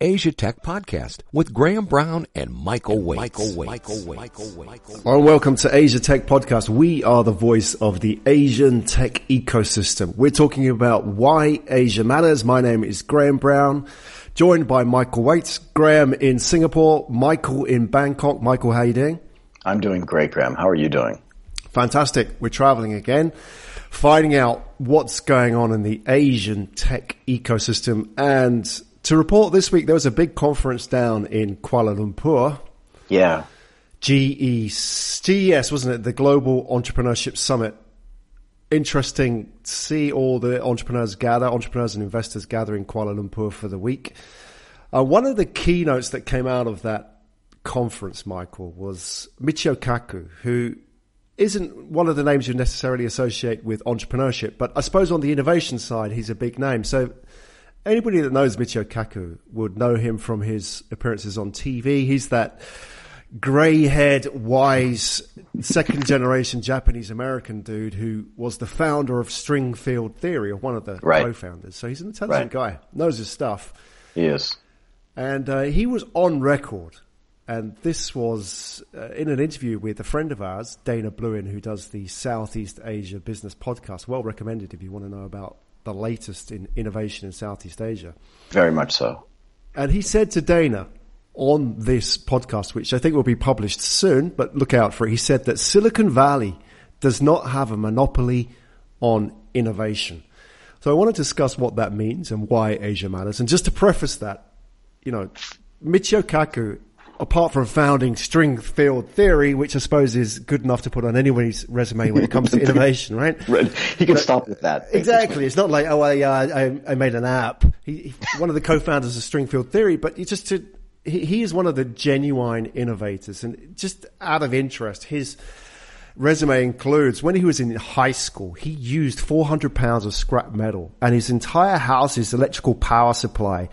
Asia Tech Podcast with Graham Brown and Michael Waitze. Michael Waitze. Michael Waitze. Michael Waitze. Well, welcome to Asia Tech Podcast. We are the voice of the Asian tech ecosystem. We're talking about why Asia matters. My name is Graham Brown, joined by Michael Waitze. Graham in Singapore, Michael in Bangkok. Michael, how are you doing? I'm doing great, Graham. How are you doing? Fantastic. We're traveling again, finding out what's going on in the Asian tech ecosystem and to report this week, there was a big conference down in Kuala Lumpur. Yeah. GES, GES, wasn't it? The Global Entrepreneurship Summit. Interesting to see all the entrepreneurs gather, entrepreneurs and investors gather in Kuala Lumpur for the week. Uh, one of the keynotes that came out of that conference, Michael, was Michio Kaku, who isn't one of the names you necessarily associate with entrepreneurship, but I suppose on the innovation side, he's a big name. So anybody that knows Michio Kaku would know him from his appearances on TV. He's that grey-haired, wise, second-generation Japanese American dude who was the founder of String Field Theory, or one of the right. co-founders. So he's an intelligent right. guy, knows his stuff. Yes. And uh, he was on record, and this was uh, in an interview with a friend of ours, Dana Bluin, who does the Southeast Asia Business Podcast. Well recommended if you want to know about the latest in innovation in Southeast Asia. Very much so. And he said to Dana on this podcast, which I think will be published soon, but look out for it. He said that Silicon Valley does not have a monopoly on innovation. So I want to discuss what that means and why Asia matters. And just to preface that, you know, Michio Kaku apart from founding string field theory, which I suppose is good enough to put on anybody's resume when it comes to innovation, right? right. He can but, stop with that. Exactly. It's not like, oh, I, uh, I, I made an app. He, he, one of the co-founders of string field theory, but just to, he, he is one of the genuine innovators and just out of interest, his, resume includes when he was in high school, he used 400 pounds of scrap metal and his entire house's electrical power supply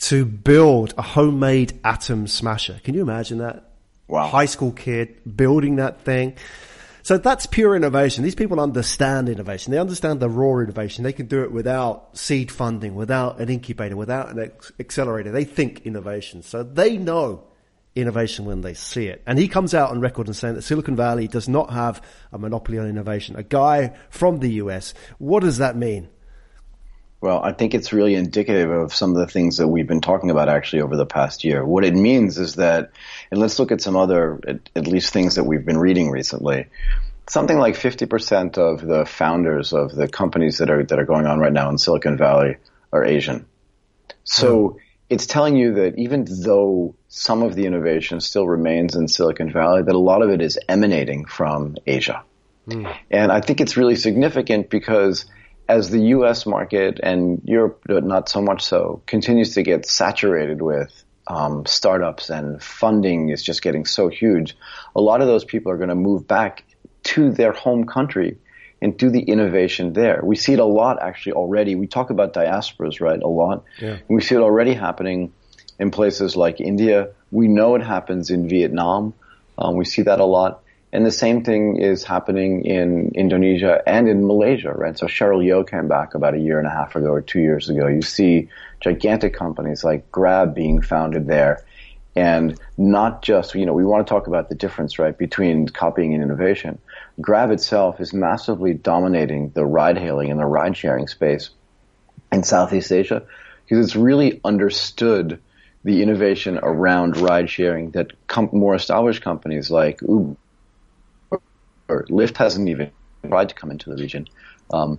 to build a homemade atom smasher. Can you imagine that? Wow. High school kid building that thing. So that's pure innovation. These people understand innovation. They understand the raw innovation. They can do it without seed funding, without an incubator, without an accelerator. They think innovation. So they know innovation when they see it. And he comes out on record and saying that Silicon Valley does not have a monopoly on innovation. A guy from the US. What does that mean? Well, I think it's really indicative of some of the things that we've been talking about actually over the past year. What it means is that, and let's look at some other, at, at least things that we've been reading recently. Something like 50% of the founders of the companies that are, that are going on right now in Silicon Valley are Asian. So it's telling you that even though some of the innovation still remains in Silicon Valley, that a lot of it is emanating from Asia. Mm. And I think it's really significant because as the U.S. market and Europe, not so much so, continues to get saturated with um, startups and funding is just getting so huge, a lot of those people are going to move back to their home country and do the innovation there. We see it a lot actually already. We talk about diasporas, right? A lot. Yeah. We see it already happening in places like India. We know it happens in Vietnam. Um, we see that a lot. And the same thing is happening in Indonesia and in Malaysia, right? So Cheryl Yeo came back about a year and a half ago or two years ago. You see gigantic companies like Grab being founded there. And not just, you know, we want to talk about the difference, right, between copying and innovation. Grab itself is massively dominating the ride hailing and the ride sharing space in Southeast Asia because it's really understood the innovation around ride sharing that com- more established companies like Uber or Lyft hasn't even tried to come into the region, um,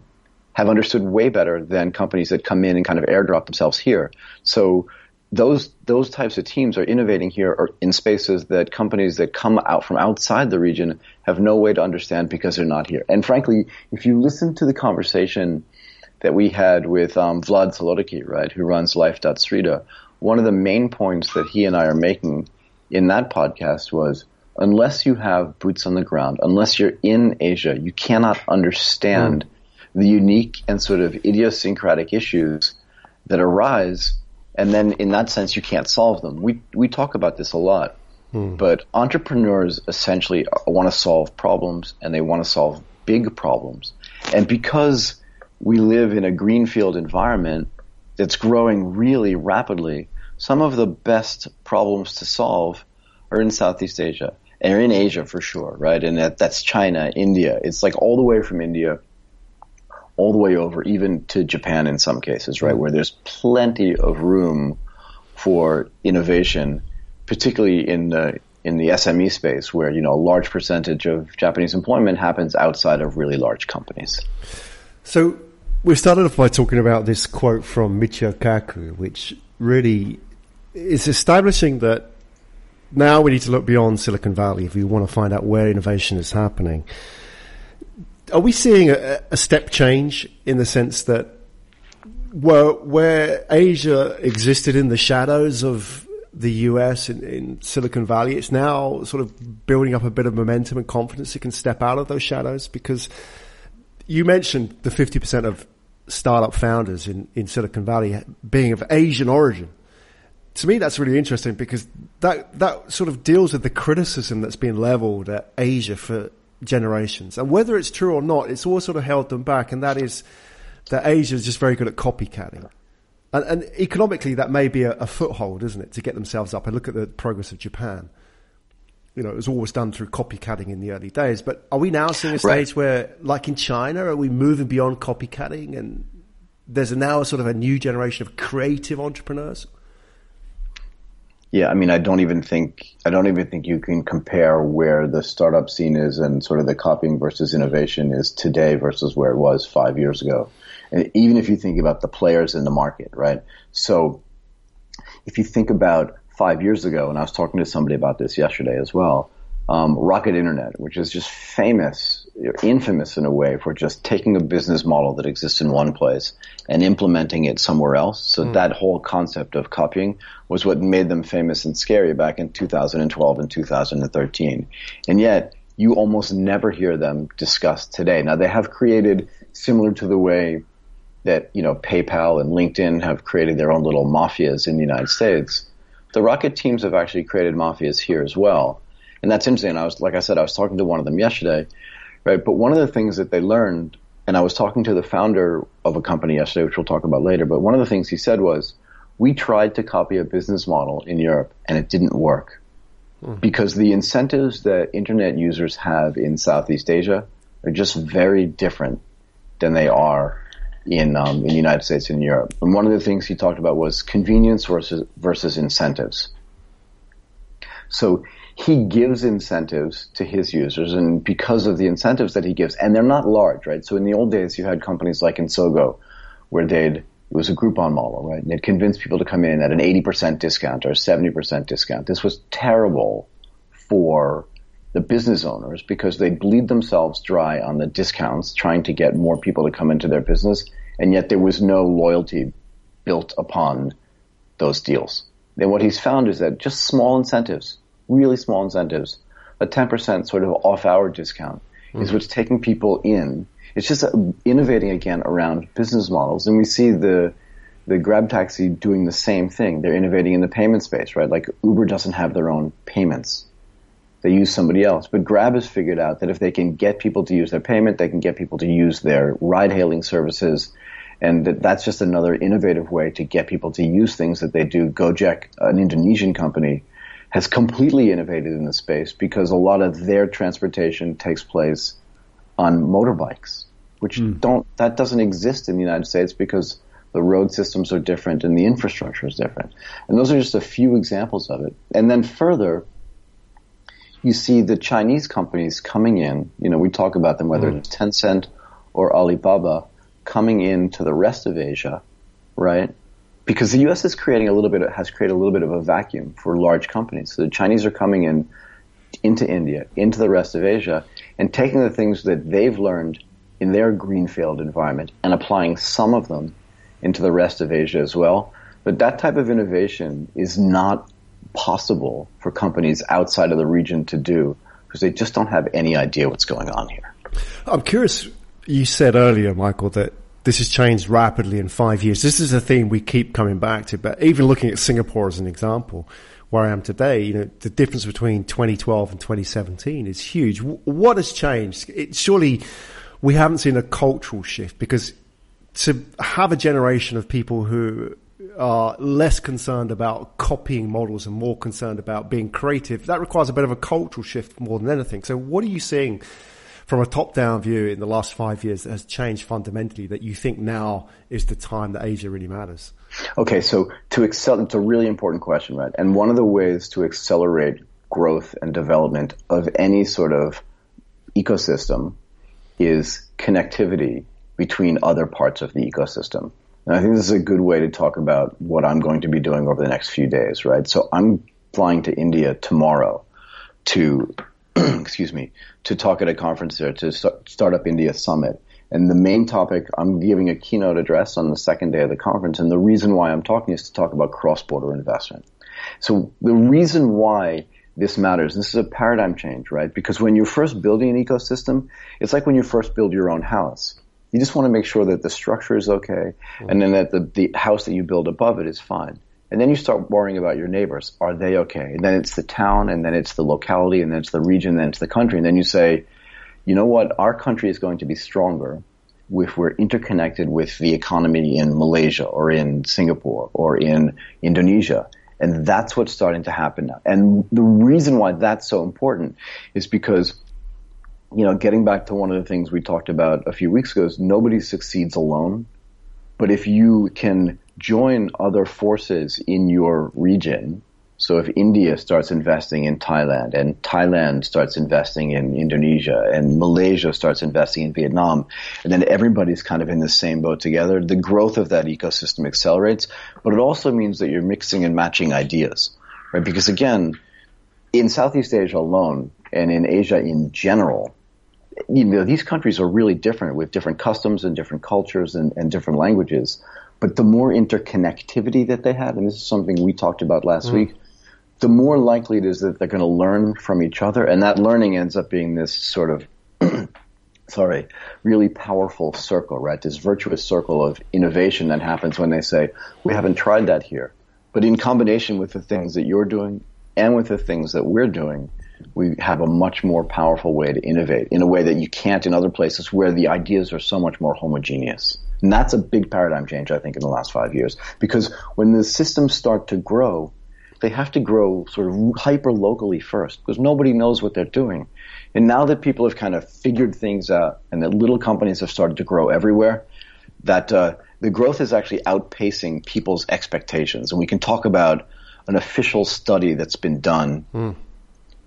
have understood way better than companies that come in and kind of airdrop themselves here. So those those types of teams are innovating here or in spaces that companies that come out from outside the region have no way to understand because they're not here. And frankly, if you listen to the conversation that we had with um, Vlad Solodiki, right, who runs Life.Srida, one of the main points that he and I are making in that podcast was unless you have boots on the ground, unless you're in Asia, you cannot understand mm. the unique and sort of idiosyncratic issues that arise. And then in that sense, you can't solve them. We, we talk about this a lot, mm. but entrepreneurs essentially want to solve problems and they want to solve big problems. And because we live in a greenfield environment that's growing really rapidly, some of the best problems to solve are in Southeast Asia and in Asia for sure, right? And that, that's China, India. It's like all the way from India all the way over, even to Japan in some cases, right? Where there's plenty of room for innovation, particularly in the in the SME space, where you know a large percentage of Japanese employment happens outside of really large companies. So we started off by talking about this quote from Michio Kaku, which really is establishing that now we need to look beyond Silicon Valley if we want to find out where innovation is happening. Are we seeing a, a step change in the sense that where, where Asia existed in the shadows of the US in, in, Silicon Valley, it's now sort of building up a bit of momentum and confidence it can step out of those shadows because you mentioned the 50% of startup founders in, in Silicon Valley being of Asian origin. To me, that's really interesting because that, that sort of deals with the criticism that's been leveled at Asia for generations. And whether it's true or not, it's all sort of held them back. And that is that Asia is just very good at copycatting. And, and economically, that may be a, a, foothold, isn't it, to get themselves up. And look at the progress of Japan. You know, it was always done through copycatting in the early days. But are we now seeing a stage right. where, like in China, are we moving beyond copycatting and there's now a sort of a new generation of creative entrepreneurs? Yeah, I mean, I don't even think I don't even think you can compare where the startup scene is and sort of the copying versus innovation is today versus where it was five years ago. And even if you think about the players in the market, right? So, if you think about five years ago, and I was talking to somebody about this yesterday as well, um, Rocket Internet, which is just famous, infamous in a way for just taking a business model that exists in one place and implementing it somewhere else. So mm. that whole concept of copying was what made them famous and scary back in 2012 and 2013. And yet you almost never hear them discussed today. Now they have created similar to the way that, you know, PayPal and LinkedIn have created their own little mafias in the United States. The Rocket teams have actually created mafias here as well and that's interesting. I was, like I said, I was talking to one of them yesterday, right? But one of the things that they learned, and I was talking to the founder of a company yesterday, which we'll talk about later, but one of the things he said was, we tried to copy a business model in Europe and it didn't work. Hmm. Because the incentives that internet users have in Southeast Asia are just very different than they are in um, in the United States and Europe. And one of the things he talked about was convenience versus versus incentives. So he gives incentives to his users and because of the incentives that he gives, and they're not large, right? So in the old days, you had companies like Ensogo where they'd, it was a Groupon model, right? And they'd convince people to come in at an 80% discount or 70% discount. This was terrible for the business owners because they'd bleed themselves dry on the discounts trying to get more people to come into their business. And yet there was no loyalty built upon those deals. And what he's found is that just small incentives, really small incentives, a 10% sort of off hour discount mm-hmm. is what's taking people in. It's just innovating again around business models. And we see the, the Grab Taxi doing the same thing. They're innovating in the payment space, right? Like Uber doesn't have their own payments. They use somebody else. But Grab has figured out that if they can get people to use their payment, they can get people to use their ride hailing services. And that that's just another innovative way to get people to use things that they do. Gojek, an Indonesian company, has completely innovated in the space because a lot of their transportation takes place on motorbikes, which mm. don't that doesn't exist in the United States because the road systems are different and the infrastructure is different. And those are just a few examples of it. And then further, you see the Chinese companies coming in, you know, we talk about them, whether mm. it's Tencent or Alibaba, coming into the rest of Asia, right? because the U.S. is creating a little bit, has created a little bit of a vacuum for large companies. So the Chinese are coming in into India, into the rest of Asia, and taking the things that they've learned in their greenfield environment and applying some of them into the rest of Asia as well. But that type of innovation is not possible for companies outside of the region to do because they just don't have any idea what's going on here. I'm curious. You said earlier, Michael, that this has changed rapidly in five years. This is a theme we keep coming back to, but even looking at Singapore as an example, where I am today, you know, the difference between 2012 and 2017 is huge. What has changed? It, surely we haven't seen a cultural shift because to have a generation of people who are less concerned about copying models and more concerned about being creative. That requires a bit of a cultural shift more than anything. So what are you seeing from a top-down view in the last five years that has changed fundamentally that you think now is the time that Asia really matters? Okay, so to excel, it's a really important question, right? And one of the ways to accelerate growth and development of any sort of ecosystem is connectivity between other parts of the ecosystem. And I think this is a good way to talk about what I'm going to be doing over the next few days, right? So I'm flying to India tomorrow to, excuse me, to talk at a conference there to start, Startup India Summit. And the main topic, I'm giving a keynote address on the second day of the conference. And the reason why I'm talking is to talk about cross-border investment. So the reason why this matters, this is a paradigm change, right? Because when you're first building an ecosystem, it's like when you first build your own house. You just want to make sure that the structure is okay, mm-hmm. and then that the, the house that you build above it is fine. And then you start worrying about your neighbors. Are they okay? And then it's the town, and then it's the locality, and then it's the region, and then it's the country. And then you say, you know what? Our country is going to be stronger if we're interconnected with the economy in Malaysia or in Singapore or in Indonesia. And that's what's starting to happen now. And the reason why that's so important is because you know, getting back to one of the things we talked about a few weeks ago is nobody succeeds alone. But if you can join other forces in your region, so if India starts investing in Thailand and Thailand starts investing in Indonesia and Malaysia starts investing in Vietnam, and then everybody's kind of in the same boat together, the growth of that ecosystem accelerates. But it also means that you're mixing and matching ideas, right? Because again, in Southeast Asia alone, and in Asia in general, you know, these countries are really different with different customs and different cultures and, and different languages. But the more interconnectivity that they have, and this is something we talked about last mm. week, the more likely it is that they're going to learn from each other. And that learning ends up being this sort of, sorry, really powerful circle, right? This virtuous circle of innovation that happens when they say, we haven't tried that here. But in combination with the things that you're doing and with the things that we're doing, we have a much more powerful way to innovate in a way that you can't in other places where the ideas are so much more homogeneous. And that's a big paradigm change, I think, in the last five years. Because when the systems start to grow, they have to grow sort of hyper locally first because nobody knows what they're doing. And now that people have kind of figured things out and that little companies have started to grow everywhere, that uh, the growth is actually outpacing people's expectations. And we can talk about an official study that's been done mm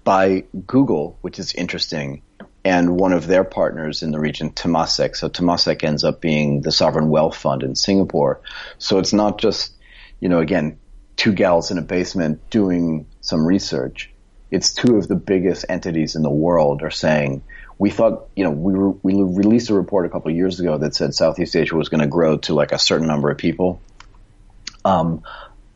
by Google, which is interesting, and one of their partners in the region, Temasek. So Temasek ends up being the sovereign wealth fund in Singapore. So it's not just, you know, again, two gals in a basement doing some research. It's two of the biggest entities in the world are saying, we thought, you know, we, re- we released a report a couple of years ago that said Southeast Asia was going to grow to like a certain number of people. Um,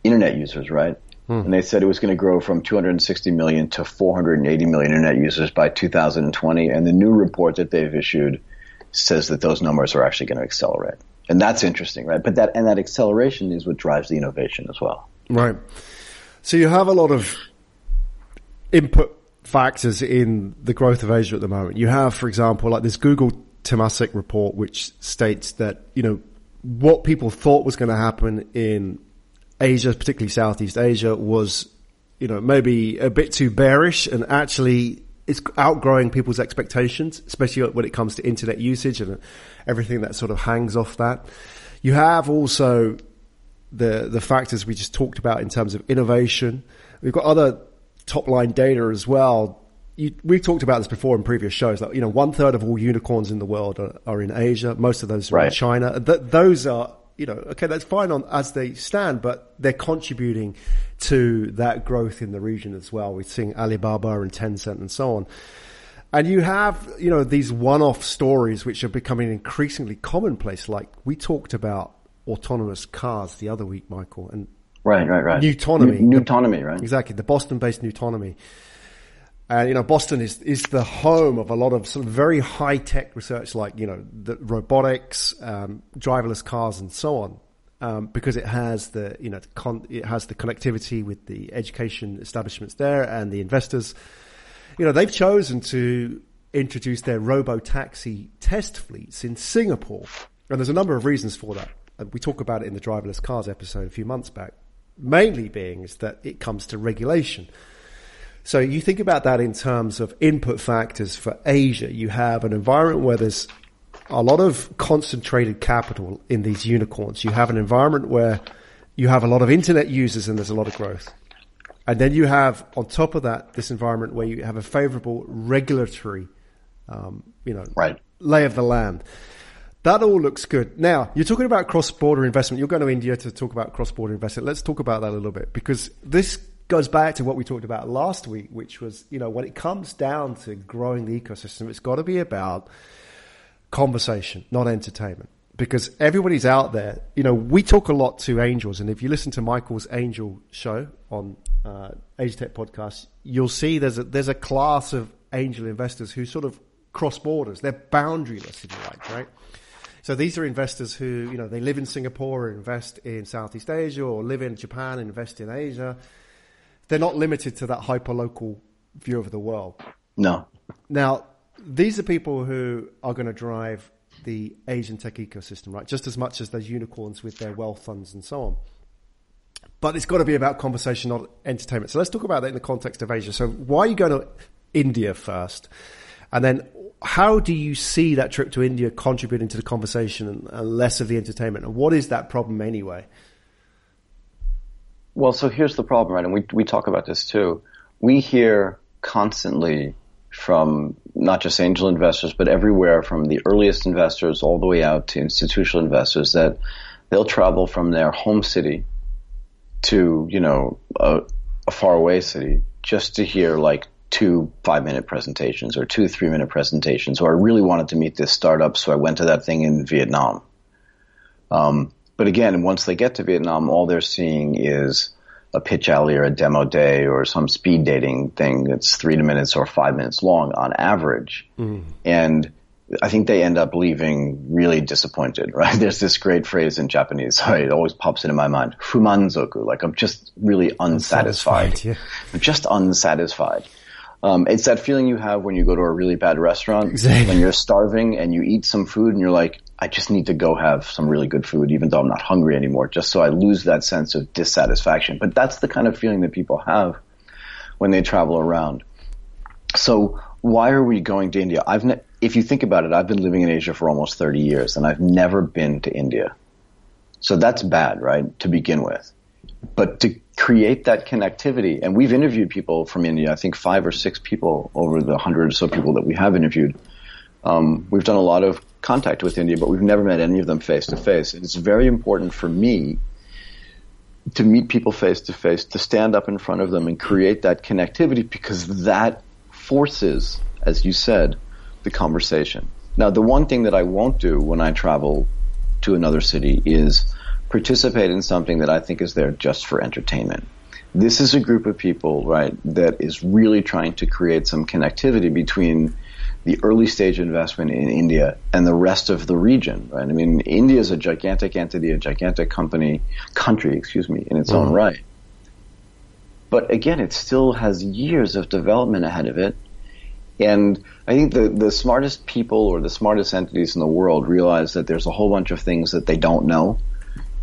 internet users, right? Hmm. And they said it was going to grow from 260 million to 480 million internet users by 2020. And the new report that they've issued says that those numbers are actually going to accelerate. And that's interesting, right? But that, and that acceleration is what drives the innovation as well. Right. So you have a lot of input factors in the growth of Asia at the moment. You have, for example, like this Google Temasek report, which states that, you know, what people thought was going to happen in Asia, particularly Southeast Asia, was, you know, maybe a bit too bearish and actually it's outgrowing people's expectations, especially when it comes to internet usage and everything that sort of hangs off that. You have also the, the factors we just talked about in terms of innovation. We've got other top line data as well. You, we've talked about this before in previous shows. that, you know, one third of all unicorns in the world are, are in Asia. Most of those are right. in China. Th- those are you know, okay, that's fine on as they stand, but they're contributing to that growth in the region as well. We're seeing Alibaba and Tencent and so on. And you have, you know, these one-off stories which are becoming increasingly commonplace. Like we talked about autonomous cars the other week, Michael, and right, right, right. Nutonomy, Nutonomy, right? Exactly, the Boston-based Nutonomy. And, you know, Boston is, is the home of a lot of sort of very high tech research like, you know, the robotics, um, driverless cars and so on. Um, because it has the, you know, con- it has the connectivity with the education establishments there and the investors. You know, they've chosen to introduce their robo taxi test fleets in Singapore. And there's a number of reasons for that. we talk about it in the driverless cars episode a few months back, mainly being is that it comes to regulation. So you think about that in terms of input factors for Asia. You have an environment where there's a lot of concentrated capital in these unicorns. You have an environment where you have a lot of internet users and there's a lot of growth. And then you have on top of that this environment where you have a favorable regulatory, um, you know, right. lay of the land. That all looks good. Now, you're talking about cross-border investment. You're going to India to talk about cross-border investment. Let's talk about that a little bit because this goes back to what we talked about last week, which was, you know, when it comes down to growing the ecosystem, it's got to be about conversation, not entertainment. Because everybody's out there, you know, we talk a lot to angels, and if you listen to Michael's angel show on uh, Asia Tech podcast, you'll see there's a, there's a class of angel investors who sort of cross borders. They're boundaryless, if you like, right? So these are investors who, you know, they live in Singapore and invest in Southeast Asia or live in Japan and invest in Asia. They're not limited to that hyper-local view of the world. No. Now, these are people who are going to drive the Asian tech ecosystem, right? Just as much as those unicorns with their wealth funds and so on. But it's got to be about conversation, not entertainment. So let's talk about that in the context of Asia. So why are you going to India first? And then how do you see that trip to India contributing to the conversation and, and less of the entertainment? And what is that problem anyway? Well, so here's the problem, right? And we, we talk about this too. We hear constantly from not just angel investors, but everywhere from the earliest investors all the way out to institutional investors that they'll travel from their home city to, you know, a, a faraway city just to hear like two five minute presentations or two three minute presentations, or I really wanted to meet this startup, so I went to that thing in Vietnam. Um, but again, once they get to Vietnam, all they're seeing is a pitch alley or a demo day or some speed dating thing that's three minutes or five minutes long on average. Mm. And I think they end up leaving really disappointed, right? There's this great phrase in Japanese. Sorry, it always pops into my mind. Fumanzoku. Like I'm just really unsatisfied. unsatisfied yeah. I'm just unsatisfied. Um, it's that feeling you have when you go to a really bad restaurant exactly. when you're starving and you eat some food and you're like, I just need to go have some really good food, even though I'm not hungry anymore, just so I lose that sense of dissatisfaction. But that's the kind of feeling that people have when they travel around. So why are we going to India? I've ne- if you think about it, I've been living in Asia for almost 30 years and I've never been to India. So that's bad, right? To begin with. But to create that connectivity. And we've interviewed people from India, I think five or six people over the hundred or so people that we have interviewed. Um, we've done a lot of contact with India, but we've never met any of them face to face. And it's very important for me to meet people face to face, to stand up in front of them and create that connectivity because that forces, as you said, the conversation. Now, the one thing that I won't do when I travel to another city is participate in something that I think is there just for entertainment. This is a group of people, right, that is really trying to create some connectivity between the early stage investment in India and the rest of the region, right? I mean, India is a gigantic entity, a gigantic company, country, excuse me, in its mm-hmm. own right. But again, it still has years of development ahead of it. And I think the, the smartest people or the smartest entities in the world realize that there's a whole bunch of things that they don't know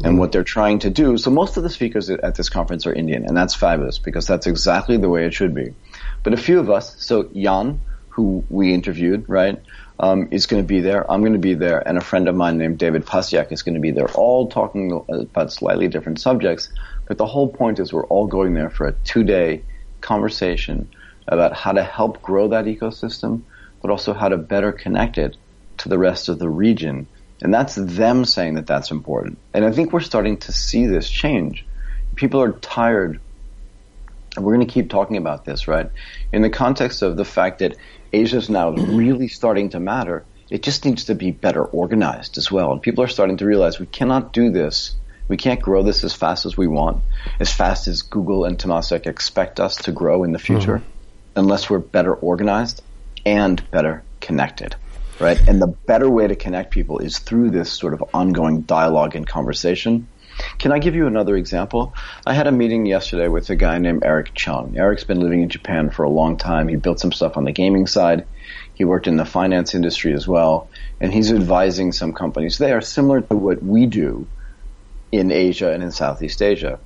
and what they're trying to do. So most of the speakers at this conference are Indian, and that's fabulous because that's exactly the way it should be. But a few of us, so Jan, who we interviewed, right, um, is going to be there. I'm going to be there, and a friend of mine named David Pasiak is going to be there, all talking about slightly different subjects. But the whole point is we're all going there for a two-day conversation about how to help grow that ecosystem, but also how to better connect it to the rest of the region and that's them saying that that's important. And I think we're starting to see this change. People are tired. We're going to keep talking about this, right? In the context of the fact that Asia is now really starting to matter, it just needs to be better organized as well. And people are starting to realize we cannot do this. We can't grow this as fast as we want, as fast as Google and Temasek expect us to grow in the future, mm-hmm. unless we're better organized and better connected right? And the better way to connect people is through this sort of ongoing dialogue and conversation. Can I give you another example? I had a meeting yesterday with a guy named Eric Chung. Eric's been living in Japan for a long time. He built some stuff on the gaming side. He worked in the finance industry as well, and he's advising some companies. They are similar to what we do, in Asia and in Southeast Asia.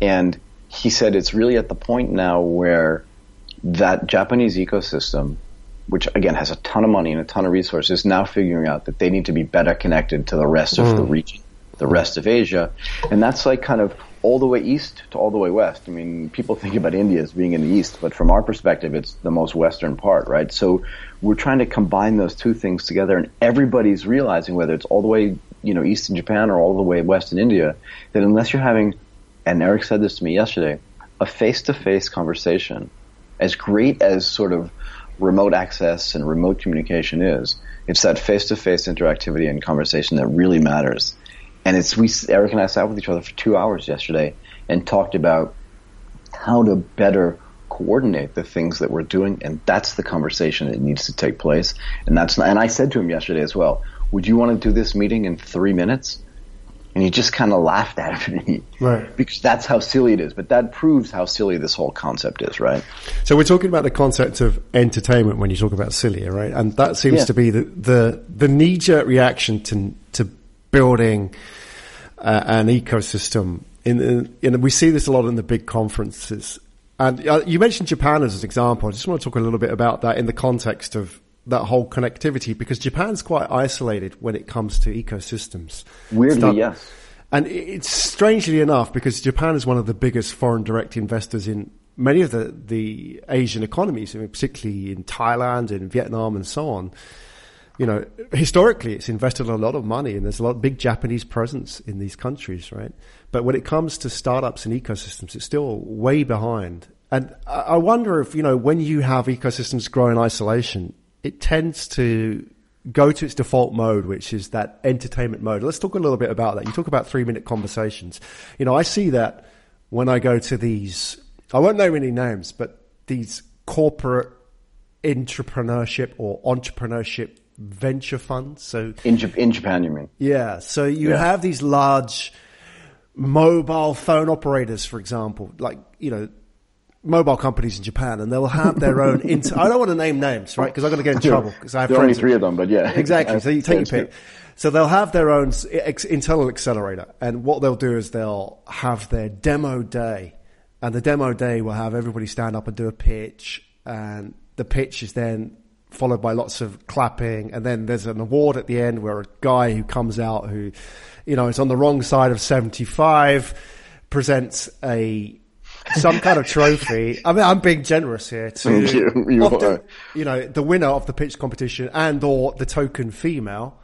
And he said it's really at the point now where that Japanese ecosystem, which again has a ton of money and a ton of resources, is now figuring out that they need to be better connected to the rest of the mm. region, the rest of Asia. And that's like kind of all the way east to all the way west. I mean, people think about India as being in the east, but from our perspective, it's the most western part, right? So we're trying to combine those two things together and everybody's realizing whether it's all the way, you know, east in Japan or all the way west in India, that unless you're having, and Eric said this to me yesterday, a face-to-face conversation, as great as sort of remote access and remote communication is, it's that face-to-face interactivity and conversation that really matters. And it's we Eric and I sat with each other for two hours yesterday and talked about how to better coordinate the things that we're doing, and that's the conversation that needs to take place. And that's not, and I said to him yesterday as well, would you want to do this meeting in three minutes? And he just kind of laughed at me. Right. Because that's how silly it is. But that proves how silly this whole concept is, right? So we're talking about the concept of entertainment when you talk about silly, right? And that seems Yeah. to be the, the, the knee jerk reaction to, to building uh, an ecosystem. In, in, we see this a lot in the big conferences. And uh, you mentioned Japan as an example. I just want to talk a little bit about that in the context of that whole connectivity because Japan's quite isolated when it comes to ecosystems. Weirdly, Stuff- yes. and it's strangely enough because Japan is one of the biggest foreign direct investors in many of the, the Asian economies, particularly in Thailand and Vietnam and so on. You know, historically, it's invested a lot of money and there's a lot of big Japanese presence in these countries, right? But when it comes to startups and ecosystems, it's still way behind. And I wonder if, you know, when you have ecosystems grow in isolation, it tends to go to its default mode, which is that entertainment mode. Let's talk a little bit about that. You talk about three minute conversations. You know, I see that when I go to these, I won't name any names, but these corporate entrepreneurship or entrepreneurship venture funds. So In, Jap- in Japan, you mean? yeah. So you Yeah. have these large mobile phone operators, for example, like, you know, mobile companies in Japan and they'll have their own, inter- I don't want to name names, right? Cause I'm going to get in trouble because I have There are only three of them, but yeah. Exactly. So you take your pick. So they'll have their own internal accelerator, and what they'll do is they'll have their demo day, and the demo day will have everybody stand up and do a pitch, and the pitch is then followed by lots of clapping, and then there's an award at the end where a guy who comes out who, you know, is on the wrong side of seventy-five, presents a some kind of trophy. I mean, I'm being generous here to Thank you. You often- are. you know, the winner of the pitch competition and or the token female.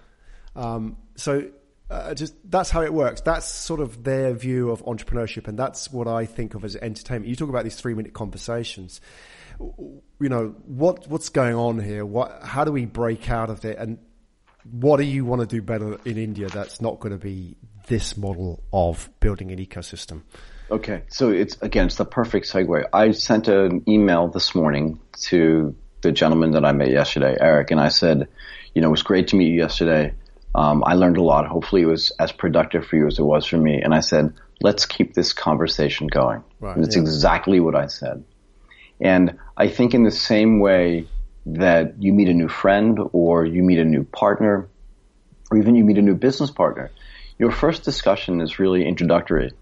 Um, so uh, just that's how it works. That's sort of their view of entrepreneurship, and that's what I think of as entertainment. You talk about these three minute conversations. You know what what's going on here? What how do we break out of it? And what do you want to do better in India? That's not going to be this model of building an ecosystem. Okay, so it's again, it's the perfect segue. I sent an email this morning to the gentleman that I met yesterday, Eric, and I said, you know, it was great to meet you yesterday. Um, I learned a lot. Hopefully, it was as productive for you as it was for me. And I said, let's keep this conversation going. Right, and it's yeah. exactly what I said. And I think in the same way that you meet a new friend or you meet a new partner or even you meet a new business partner, your first discussion is really introductory.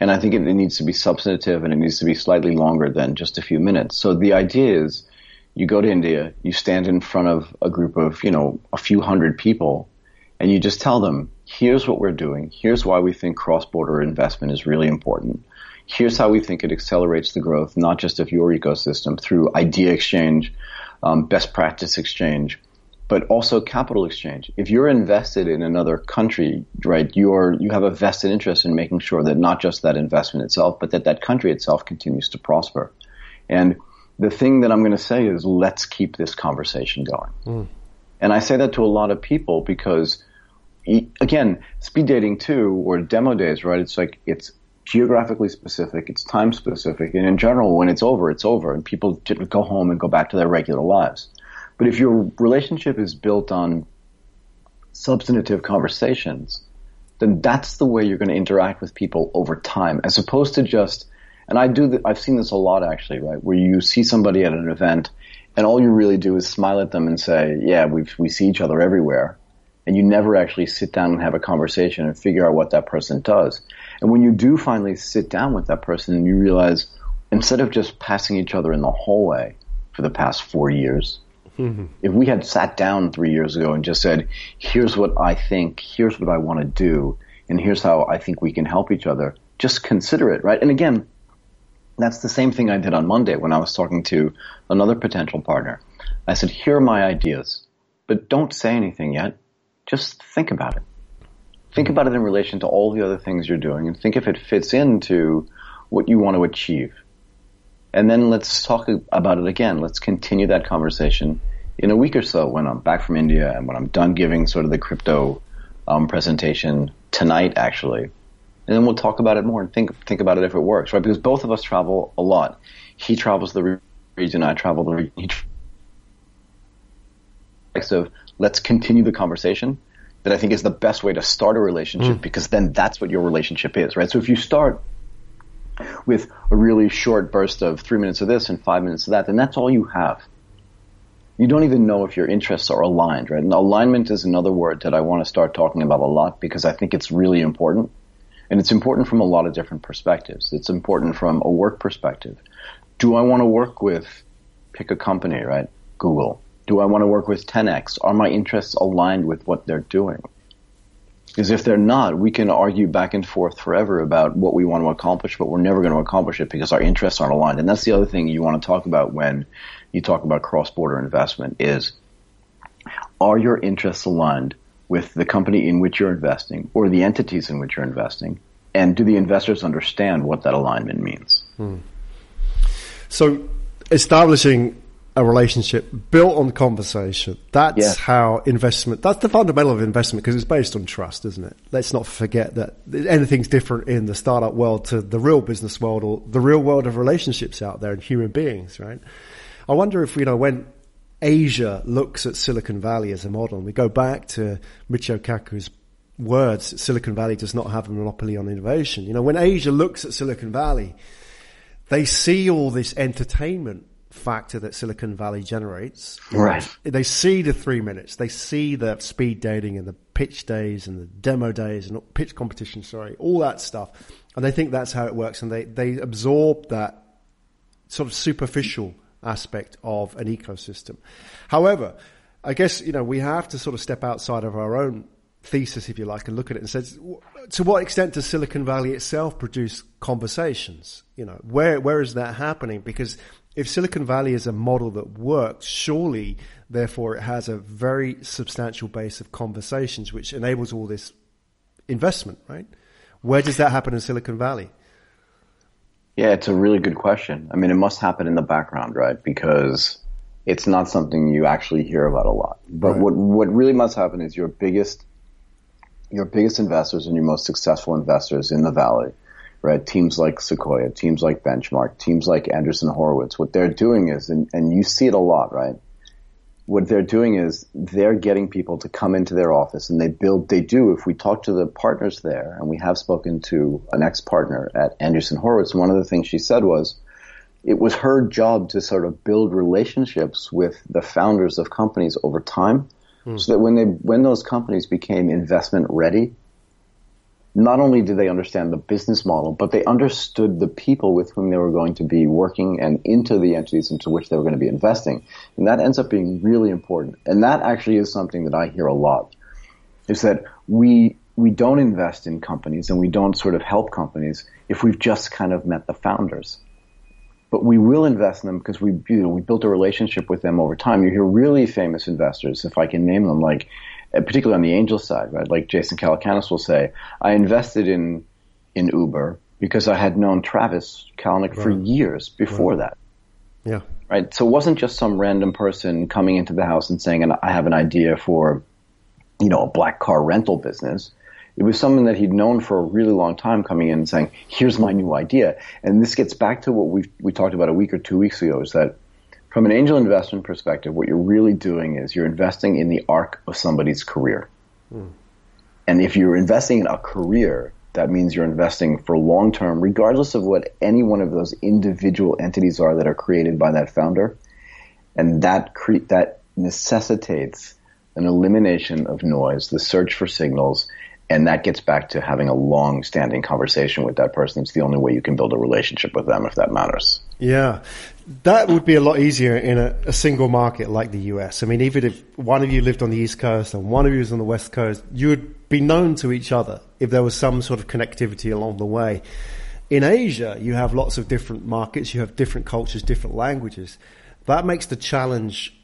And I think it, it needs to be substantive and it needs to be slightly longer than just a few minutes. So the idea is you go to India, you stand in front of a group of, you know, a few hundred people and you just tell them, here's what we're doing. Here's why we think cross-border investment is really important. Here's how we think it accelerates the growth, not just of your ecosystem through idea exchange, um, best practice exchange, but also capital exchange. If you're invested in another country, right, you're, you have a vested interest in making sure that not just that investment itself, but that that country itself continues to prosper. And the thing that I'm going to say is let's keep this conversation going. Hmm. And I say that to a lot of people because again, speed dating too, or demo days, right? It's like, it's geographically specific, it's time specific, and in general, when it's over, it's over, and people go home and go back to their regular lives. But if your relationship is built on substantive conversations, then that's the way you're going to interact with people over time, as opposed to just, and I do, I've seen this a lot actually, right, where you see somebody at an event, and all you really do is smile at them and say, "Yeah, we we see each other everywhere," and you never actually sit down and have a conversation and figure out what that person does. And when you do finally sit down with that person and you realize instead of just passing each other in the hallway for the past four years, mm-hmm. if we had sat down three years ago and just said, here's what I think, here's what I want to do, and here's how I think we can help each other, just consider it, right? And again, that's the same thing I did on Monday when I was talking to another potential partner. I said, here are my ideas, but don't say anything yet. Just think about it. Think about it in relation to all the other things you're doing and think if it fits into what you want to achieve. And then let's talk about it again. Let's continue that conversation in a week or so when I'm back from India and when I'm done giving sort of the crypto um, presentation tonight, actually. And then we'll talk about it more and think think about it if it works, right? Because both of us travel a lot. He travels the region, I travel the region. Of let's continue the conversation. That I think is the best way to start a relationship mm. because then that's what your relationship is, right? So if you start with a really short burst of three minutes of this and five minutes of that, then that's all you have. You don't even know if your interests are aligned, right? And alignment is another word that I want to start talking about a lot because I think it's really important. And it's important from a lot of different perspectives. It's important from a work perspective. Do I want to work with, pick a company, right? Google. Do I want to work with Tencent? Are my interests aligned with what they're doing? Because if they're not, we can argue back and forth forever about what we want to accomplish, but we're never going to accomplish it because our interests aren't aligned. And that's the other thing you want to talk about when you talk about cross-border investment is are your interests aligned with the company in which you're investing or the entities in which you're investing? And do the investors understand what that alignment means? Hmm. So establishing a relationship built on conversation. That's yeah. how investment, that's the fundamental of investment because it's based on trust, isn't it? Let's not forget that anything's different in the startup world to the real business world or the real world of relationships out there and human beings, right? I wonder if, you know, when Asia looks at Silicon Valley as a model, and we go back to Michio Kaku's words, Silicon Valley does not have a monopoly on innovation. You know, when Asia looks at Silicon Valley, they see all this entertainment factor that Silicon Valley generates. Right. They see the three minutes. They see the speed dating and the pitch days and the demo days and pitch competition, sorry, all that stuff. And they think that's how it works. And they, they absorb that sort of superficial aspect of an ecosystem. However, I guess, you know, we have to sort of step outside of our own thesis, if you like, and look at it and say, to what extent does Silicon Valley itself produce conversations? You know, where, where is that happening? Because if Silicon Valley is a model that works, surely, therefore, it has a very substantial base of conversations, which enables all this investment, right? Where does that happen in Silicon Valley? Yeah, it's a really good question. I mean, it must happen in the background, right? Because it's not something you actually hear about a lot. But right. what what really must happen is your biggest your biggest investors and your most successful investors in the valley right? Teams like Sequoia, teams like Benchmark, teams like Andreessen Horowitz, what they're doing is, and, and you see it a lot, right? What they're doing is they're getting people to come into their office and they build, they do, if we talk to the partners there, and we have spoken to an ex-partner at Andreessen Horowitz, one of the things she said was, it was her job to sort of build relationships with the founders of companies over time, mm. so that when they, when those companies became investment ready, not only did they understand the business model, but they understood the people with whom they were going to be working and into the entities into which they were going to be investing. And that ends up being really important. And that actually is something that I hear a lot is that we, we don't invest in companies and we don't sort of help companies if we've just kind of met the founders. But we will invest in them because we, you know, we built a relationship with them over time. You hear really famous investors, if I can name them, like Uh, particularly on the angel side, right? Like Jason Calacanis will say, I invested in in Uber because I had known Travis Kalanick right. for years before right. that. Yeah. Right. So it wasn't just some random person coming into the house and saying, I have an idea for, you know, a black car rental business. It was someone that he'd known for a really long time coming in and saying, here's my new idea. And this gets back to what we we talked about a week or two weeks ago is that from an angel investment perspective, what you're really doing is you're investing in the arc of somebody's career. Mm. And if you're investing in a career, that means you're investing for long term, regardless of what any one of those individual entities are that are created by that founder. And that cre- that necessitates an elimination of noise, the search for signals, and that gets back to having a long standing conversation with that person. It's the only way you can build a relationship with them if that matters. Yeah. That would be a lot easier in a, a, single market like the US. I mean, even if one of you lived on the East Coast and one of you was on the West Coast, you would be known to each other if there was some sort of connectivity along the way. In Asia, you have lots of different markets, you have different cultures, different languages. That makes the challenge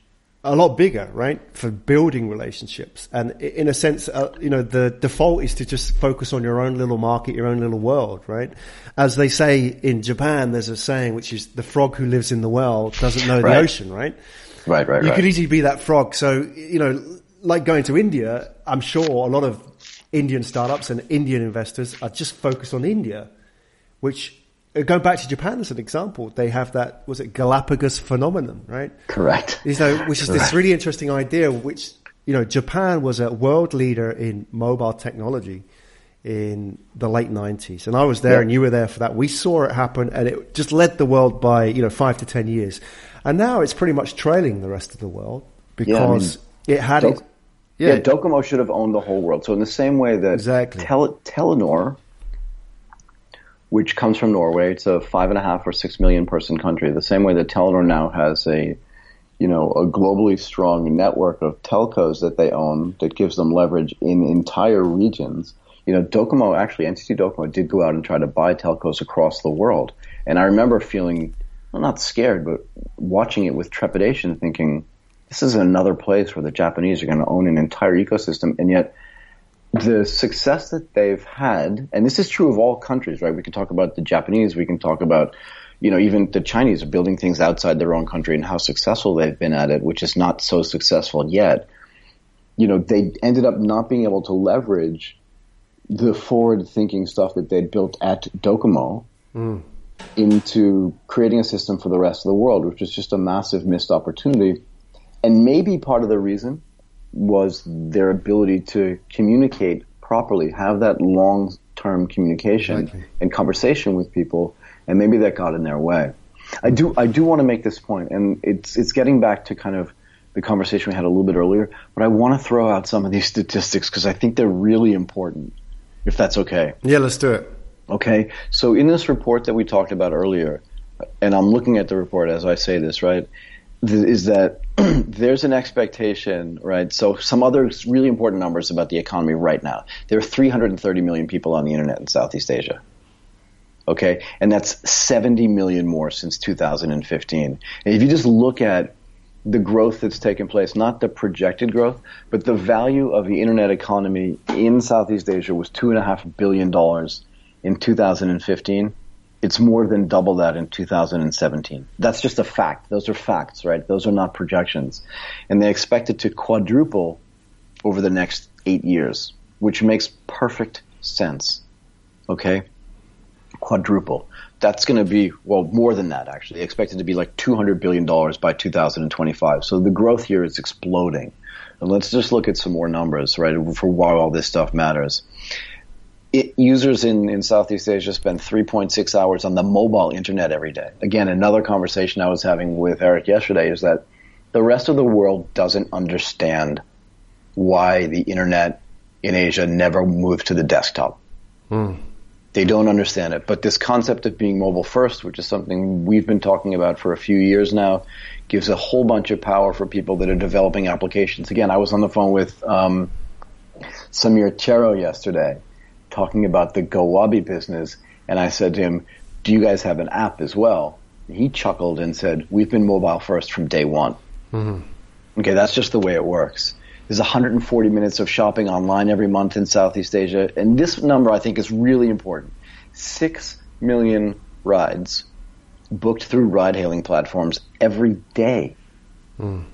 a lot bigger, right? For building relationships. And in a sense, uh, you know, the default is to just focus on your own little market, your own little world, right? As they say in Japan, there's a saying which is the frog who lives in the well doesn't know right. the ocean, right? Right, right, You right. could easily be that frog. So, you know, like going to India, I'm sure a lot of Indian startups and Indian investors are just focused on India, which Uh, going back to Japan as an example, they have that was it Galapagos phenomenon, right? Correct. You know, which is Correct. this really interesting idea, which you know, Japan was a world leader in mobile technology in the late nineties, and I was there, and you were there for that. We saw it happen, and it just led the world by you know five to ten years, and now it's pretty much trailing the rest of the world because yeah, I mean, it had Doc- it. Yeah. yeah, Docomo should have owned the whole world. So in the same way that exactly. Tel- Telenor which comes from Norway. It's a five and a half or six million person country. The same way that Telenor now has a, you know, a globally strong network of telcos that they own that gives them leverage in entire regions. You know, Docomo actually, NTT Docomo did go out and try to buy telcos across the world. And I remember feeling, well, not scared, but watching it with trepidation, thinking, this is another place where the Japanese are going to own an entire ecosystem. And yet, the success that they've had, and this is true of all countries, right? We can talk about the Japanese, we can talk about, you know, even the Chinese are building things outside their own country and how successful they've been at it, which is not so successful yet. You know, they ended up not being able to leverage the forward thinking stuff that they'd built at Docomo mm. into creating a system for the rest of the world, which was just a massive missed opportunity. And maybe part of the reason was their ability to communicate properly, have that long term communication exactly. and conversation with people, and maybe that got in their way. I do I do want to make this point, and it's it's getting back to kind of the conversation we had a little bit earlier, but I want to throw out some of these statistics because I think they're really important, if that's okay. Yeah, let's do it. Okay, so in this report that we talked about earlier, and I'm looking at the report as I say this, right? is that there's an expectation, right? So some other really important numbers about the economy right now. There are 330 million people on the internet in Southeast Asia. Okay, and that's 70 million more since 2015. And if you just look at the growth that's taken place, not the projected growth, but the value of the internet economy in Southeast Asia was two and a half billion dollars in 2015 it's more than double that in 2017. That's just a fact. Those are facts, right? Those are not projections. And they expect it to quadruple over the next eight years, which makes perfect sense. Okay? Quadruple. That's going to be, well, more than that actually. They expect it to be like $200 billion by 2025. So the growth here is exploding. And let's just look at some more numbers, right, for why all this stuff matters it, users in, in Southeast Asia spend 3.6 hours on the mobile internet every day. Again, another conversation I was having with Eric yesterday is that the rest of the world doesn't understand why the internet in Asia never moved to the desktop. Mm. They don't understand it. But this concept of being mobile first, which is something we've been talking about for a few years now, gives a whole bunch of power for people that are developing applications. Again, I was on the phone with um, Samir Chero yesterday talking about the GoWabi business, and I said to him, "Do you guys have an app as well?" He chuckled and said, "We've been mobile first from day one." Mm-hmm. Okay, that's just the way it works. There's 140 minutes of shopping online every month in Southeast Asia, and this number I think is really important. Six million rides booked through ride-hailing platforms every day. Mm.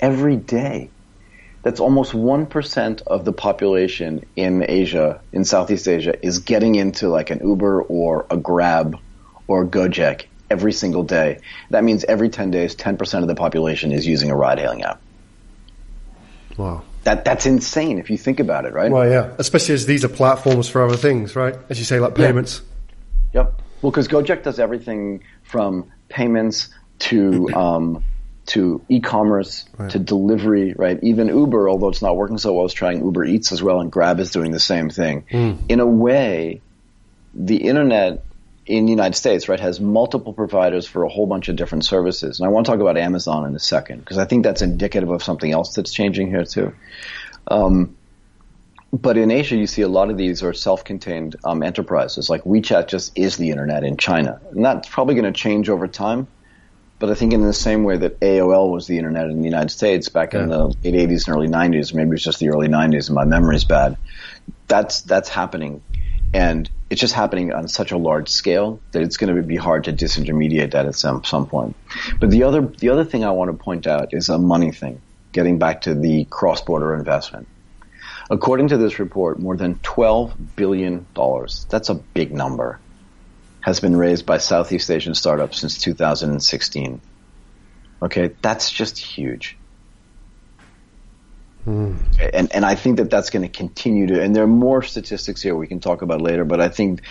Every day that's almost 1% of the population in Asia, in Southeast Asia, is getting into like an Uber or a Grab or a Gojek every single day. That means every 10 days, 10% of the population is using a ride hailing app. Wow. That, that's insane if you think about it, right? Well, yeah. Especially as these are platforms for other things, right? As you say, like payments. Yeah. Yep. Well, because Gojek does everything from payments to, um, to e-commerce right. to delivery, right? Even Uber, although it's not working so well, is trying Uber Eats as well, and Grab is doing the same thing. Mm. In a way, the internet in the United States, right, has multiple providers for a whole bunch of different services. And I want to talk about Amazon in a second because I think that's indicative of something else that's changing here too. Um, but in Asia, you see a lot of these are self-contained um, enterprises. Like WeChat just is the internet in China, and that's probably going to change over time. But I think in the same way that AOL was the internet in the United States back yeah. in the late 80s and early 90s, maybe it's just the early 90s and my memory's bad. That's that's happening, and it's just happening on such a large scale that it's going to be hard to disintermediate that at some some point. But the other the other thing I want to point out is a money thing. Getting back to the cross-border investment According to this report, more than $12 billion, that's a big number, has been raised by Southeast Asian startups since 2016. Okay, that's just huge. Hmm. And, and I think that that's going to continue to, and there are more statistics here we can talk about later, but I think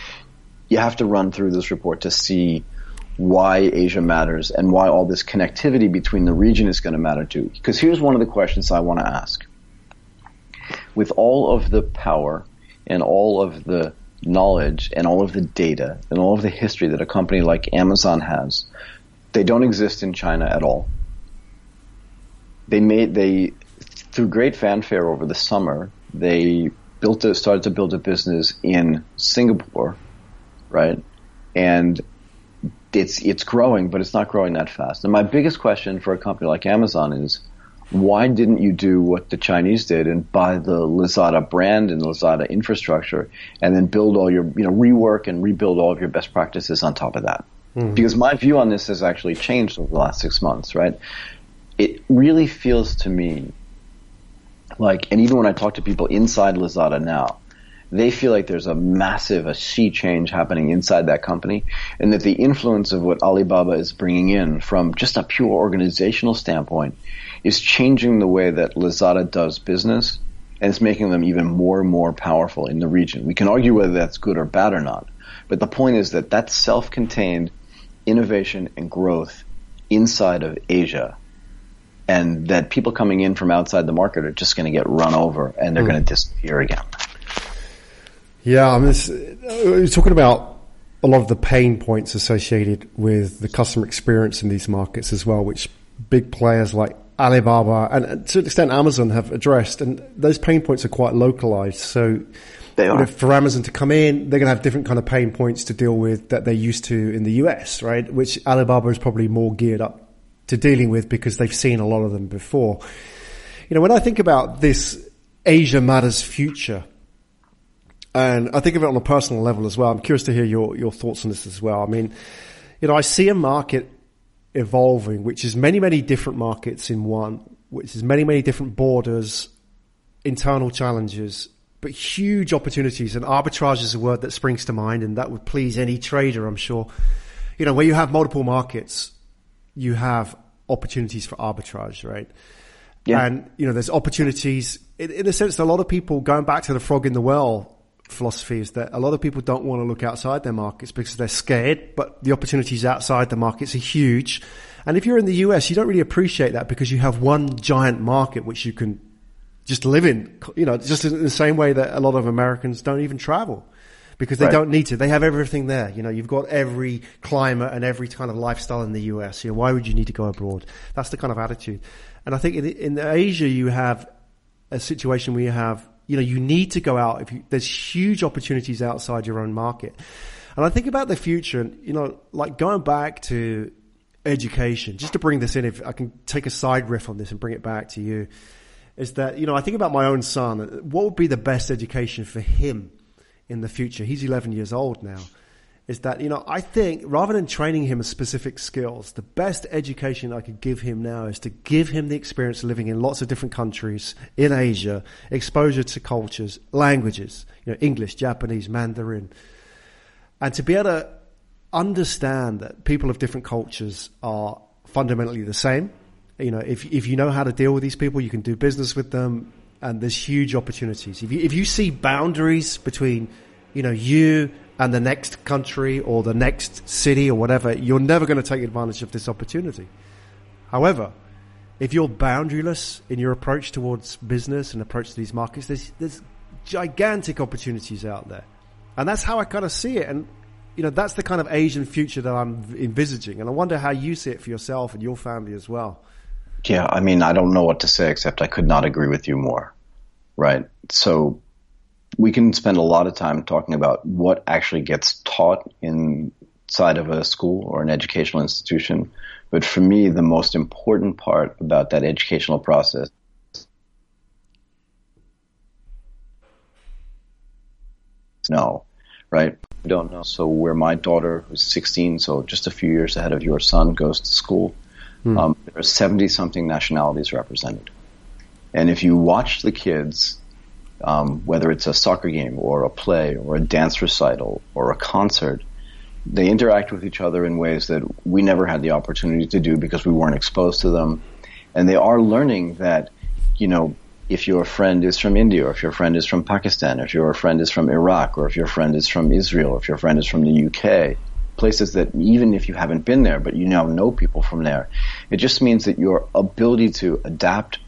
you have to run through this report to see why Asia matters and why all this connectivity between the region is going to matter too. Because here's one of the questions I want to ask with all of the power and all of the knowledge and all of the data and all of the history that a company like Amazon has, they don't exist in China at all. They made they through great fanfare over the summer, they built a, started to build a business in Singapore, right? And it's it's growing, but it's not growing that fast. And my biggest question for a company like Amazon is why didn't you do what the Chinese did and buy the Lazada brand and Lazada infrastructure and then build all your, you know, rework and rebuild all of your best practices on top of that? Mm-hmm. Because my view on this has actually changed over the last six months, right? It really feels to me like, and even when I talk to people inside Lazada now, they feel like there's a massive, a sea change happening inside that company and that the influence of what Alibaba is bringing in from just a pure organizational standpoint is changing the way that Lazada does business and it's making them even more and more powerful in the region. We can argue whether that's good or bad or not, but the point is that that self-contained innovation and growth inside of Asia and that people coming in from outside the market are just going to get run over and they're mm. going to disappear again. Yeah, I mean, we're uh, talking about a lot of the pain points associated with the customer experience in these markets as well, which big players like Alibaba and uh, to an extent Amazon have addressed, and those pain points are quite localized. So, they are. for Amazon to come in, they're going to have different kind of pain points to deal with that they're used to in the US, right? Which Alibaba is probably more geared up to dealing with because they've seen a lot of them before. You know, when I think about this Asia Matters future, and I think of it on a personal level as well. I'm curious to hear your, your thoughts on this as well. I mean, you know, I see a market evolving, which is many, many different markets in one, which is many, many different borders, internal challenges, but huge opportunities. And arbitrage is a word that springs to mind, and that would please any trader, I'm sure. You know, where you have multiple markets, you have opportunities for arbitrage, right? Yeah. And, you know, there's opportunities in, in a sense that a lot of people going back to the frog in the well philosophy is that a lot of people don't want to look outside their markets because they're scared, but the opportunities outside the markets are huge. And if you're in the US, you don't really appreciate that because you have one giant market which you can just live in, you know, just in the same way that a lot of Americans don't even travel because they right. don't need to. They have everything there. You know, you've got every climate and every kind of lifestyle in the US. You know, why would you need to go abroad? That's the kind of attitude. And I think in, in Asia, you have a situation where you have you know, you need to go out. If you, there's huge opportunities outside your own market. And I think about the future and, you know, like going back to education, just to bring this in, if I can take a side riff on this and bring it back to you, is that, you know, I think about my own son. What would be the best education for him in the future? He's 11 years old now is that, you know, I think rather than training him specific skills, the best education I could give him now is to give him the experience of living in lots of different countries in Asia, exposure to cultures, languages, you know, English, Japanese, Mandarin, and to be able to understand that people of different cultures are fundamentally the same. You know, if, if you know how to deal with these people, you can do business with them, and there's huge opportunities. If you, if you see boundaries between, you know, you and the next country or the next city or whatever, you're never going to take advantage of this opportunity. However, if you're boundaryless in your approach towards business and approach to these markets, there's there's gigantic opportunities out there, and that's how I kind of see it. And you know, that's the kind of Asian future that I'm envisaging, and I wonder how you see it for yourself and your family as well. Yeah, I mean, I don't know what to say except I could not agree with you more. Right. So we can spend a lot of time talking about what actually gets taught inside of a school or an educational institution. But for me, the most important part about that educational process no, right? I don't know. So where my daughter, who's 16, so just a few years ahead of your son, goes to school, mm. um, there are 70 something nationalities represented. And if you watch the kids, um, whether it's a soccer game or a play or a dance recital or a concert, they interact with each other in ways that we never had the opportunity to do because we weren't exposed to them. And they are learning that, you know, if your friend is from India, or if your friend is from Pakistan, or if your friend is from Iraq, or if your friend is from Israel, or if your friend is from the UK, places that even if you haven't been there, but you now know people from there, it just means that your ability to adapt,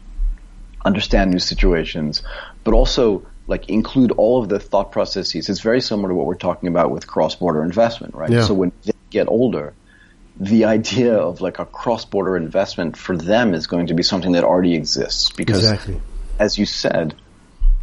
understand new situations, but also like include all of the thought processes. It's very similar to what we're talking about with cross-border investment, right? Yeah. So when they get older, the idea of like a cross-border investment for them is going to be something that already exists because exactly as you said,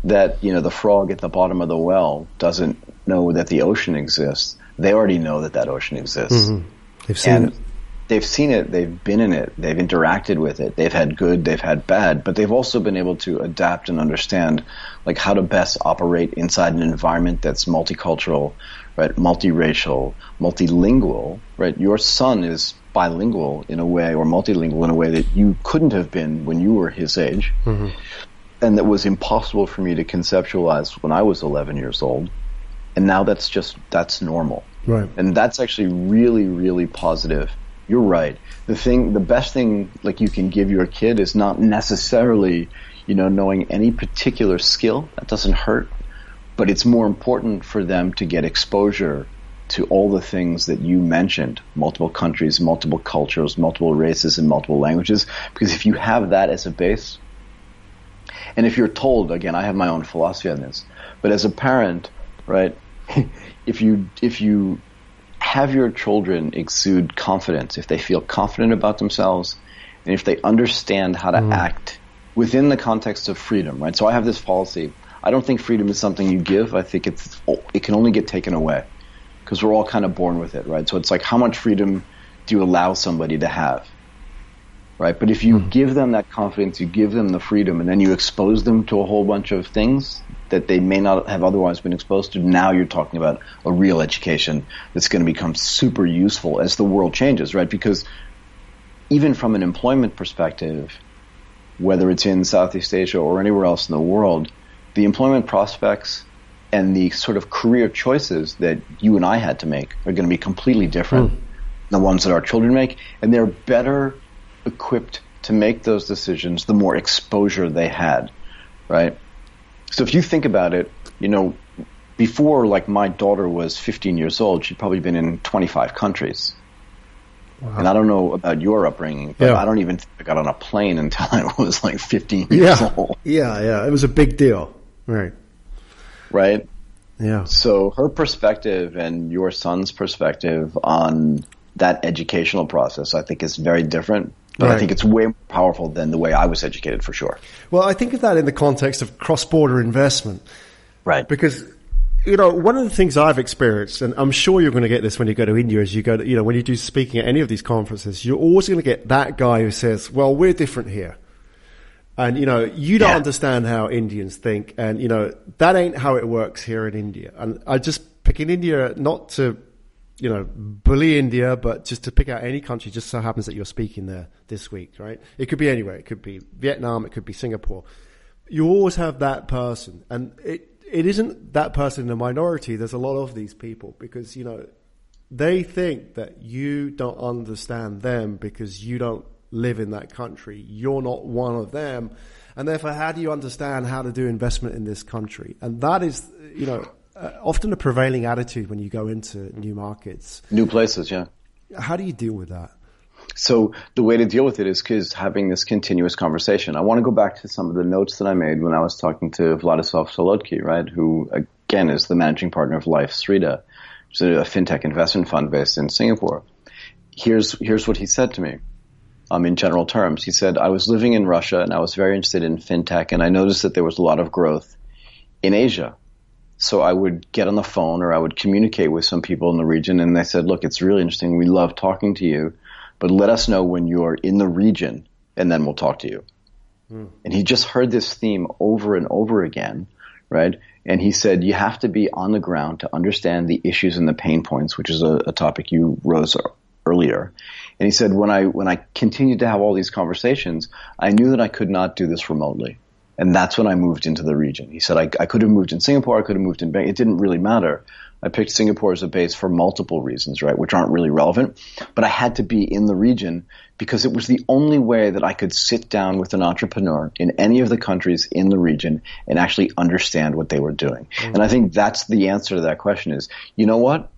that you know the frog at the bottom of the well doesn't know that the ocean exists. They already know that that ocean exists. Mm-hmm. They've seen and it. They've seen it. They've been in it. They've interacted with it. They've had good. They've had bad. But they've also been able to adapt and understand, like how to best operate inside an environment that's multicultural, right? Multiracial, multilingual, right? Your son is bilingual in a way, or multilingual in a way that you couldn't have been when you were his age. Mm-hmm and that was impossible for me to conceptualize when I was 11 years old. And now that's just, that's normal. Right. And that's actually really, really positive. You're right. The thing, the best thing like you can give your kid is not necessarily, you know, knowing any particular skill. That doesn't hurt. But it's more important for them to get exposure to all the things that you mentioned multiple countries, multiple cultures, multiple races, and multiple languages. Because if you have that as a base, and if you're told, again, I have my own philosophy on this, but as a parent, right, if you, if you have your children exude confidence, if they feel confident about themselves, and if they understand how to mm. act within the context of freedom, right? So I have this policy. I don't think freedom is something you give. I think it's, it can only get taken away because we're all kind of born with it, right? So it's like, how much freedom do you allow somebody to have? Right? But if you mm. give them that confidence, you give them the freedom, and then you expose them to a whole bunch of things that they may not have otherwise been exposed to, now you're talking about a real education that's going to become super useful as the world changes, right? Because even from an employment perspective, whether it's in Southeast Asia or anywhere else in the world, the employment prospects and the sort of career choices that you and I had to make are going to be completely different mm. than the ones that our children make, and they're better equipped to make those decisions, the more exposure they had, right? So if you think about it, you know, before like my daughter was 15 years old, she'd probably been in 25 countries. Wow. And I don't know about your upbringing, but yeah. I don't even think I got on a plane until I was like 15 years yeah. old. Yeah, yeah. It was a big deal. Right. Right? Yeah. So her perspective and your son's perspective on that educational process, I think, is very different. But right. I think it's way more powerful than the way I was educated for sure. Well, I think of that in the context of cross-border investment. Right. Because, you know, one of the things I've experienced, and I'm sure you're going to get this when you go to India, is you go to, you know, when you do speaking at any of these conferences, you're always going to get that guy who says, well, we're different here. And, you know, you don't yeah. understand how Indians think. And, you know, that ain't how it works here in India. And I just pick in India not to you know, bully India, but just to pick out any country, just so happens that you're speaking there this week, right? It could be anywhere. It could be Vietnam. It could be Singapore. You always have that person, and it it isn't that person in the minority. There's a lot of these people because you know they think that you don't understand them because you don't live in that country. You're not one of them, and therefore, how do you understand how to do investment in this country? And that is, you know, uh, often a prevailing attitude when you go into new markets, new places. Yeah. How do you deal with that? So the way to deal with it is because having this continuous conversation. I want to go back to some of the notes that I made when I was talking to Vladislav Solodkiy, right? Who again is the managing partner of Life.SREDA, which is a fintech investment fund based in Singapore. Here's here's what he said to me. Um, in general terms, he said, I was living in Russia and I was very interested in fintech and I noticed that there was a lot of growth in Asia. So I would get on the phone or I would communicate with some people in the region and they said, look, it's really interesting. We love talking to you but let us know when you're in the region and then we'll talk to you. Mm. And he just heard this theme over and over again, right? And he said, you have to be on the ground to understand the issues and the pain points, which is a, a topic you rose earlier. And he said, when I, when I continued to have all these conversations, I knew that I could not do this remotely. And that's when I moved into the region. He said, I, I could have moved in Singapore, I could have moved in Bangkok. It didn't really matter. I picked Singapore as a base for multiple reasons, right, which aren't really relevant. But I had to be in the region because it was the only way that I could sit down with an entrepreneur in any of the countries in the region and actually understand what they were doing. Mm-hmm. And I think that's the answer to that question is, you know what?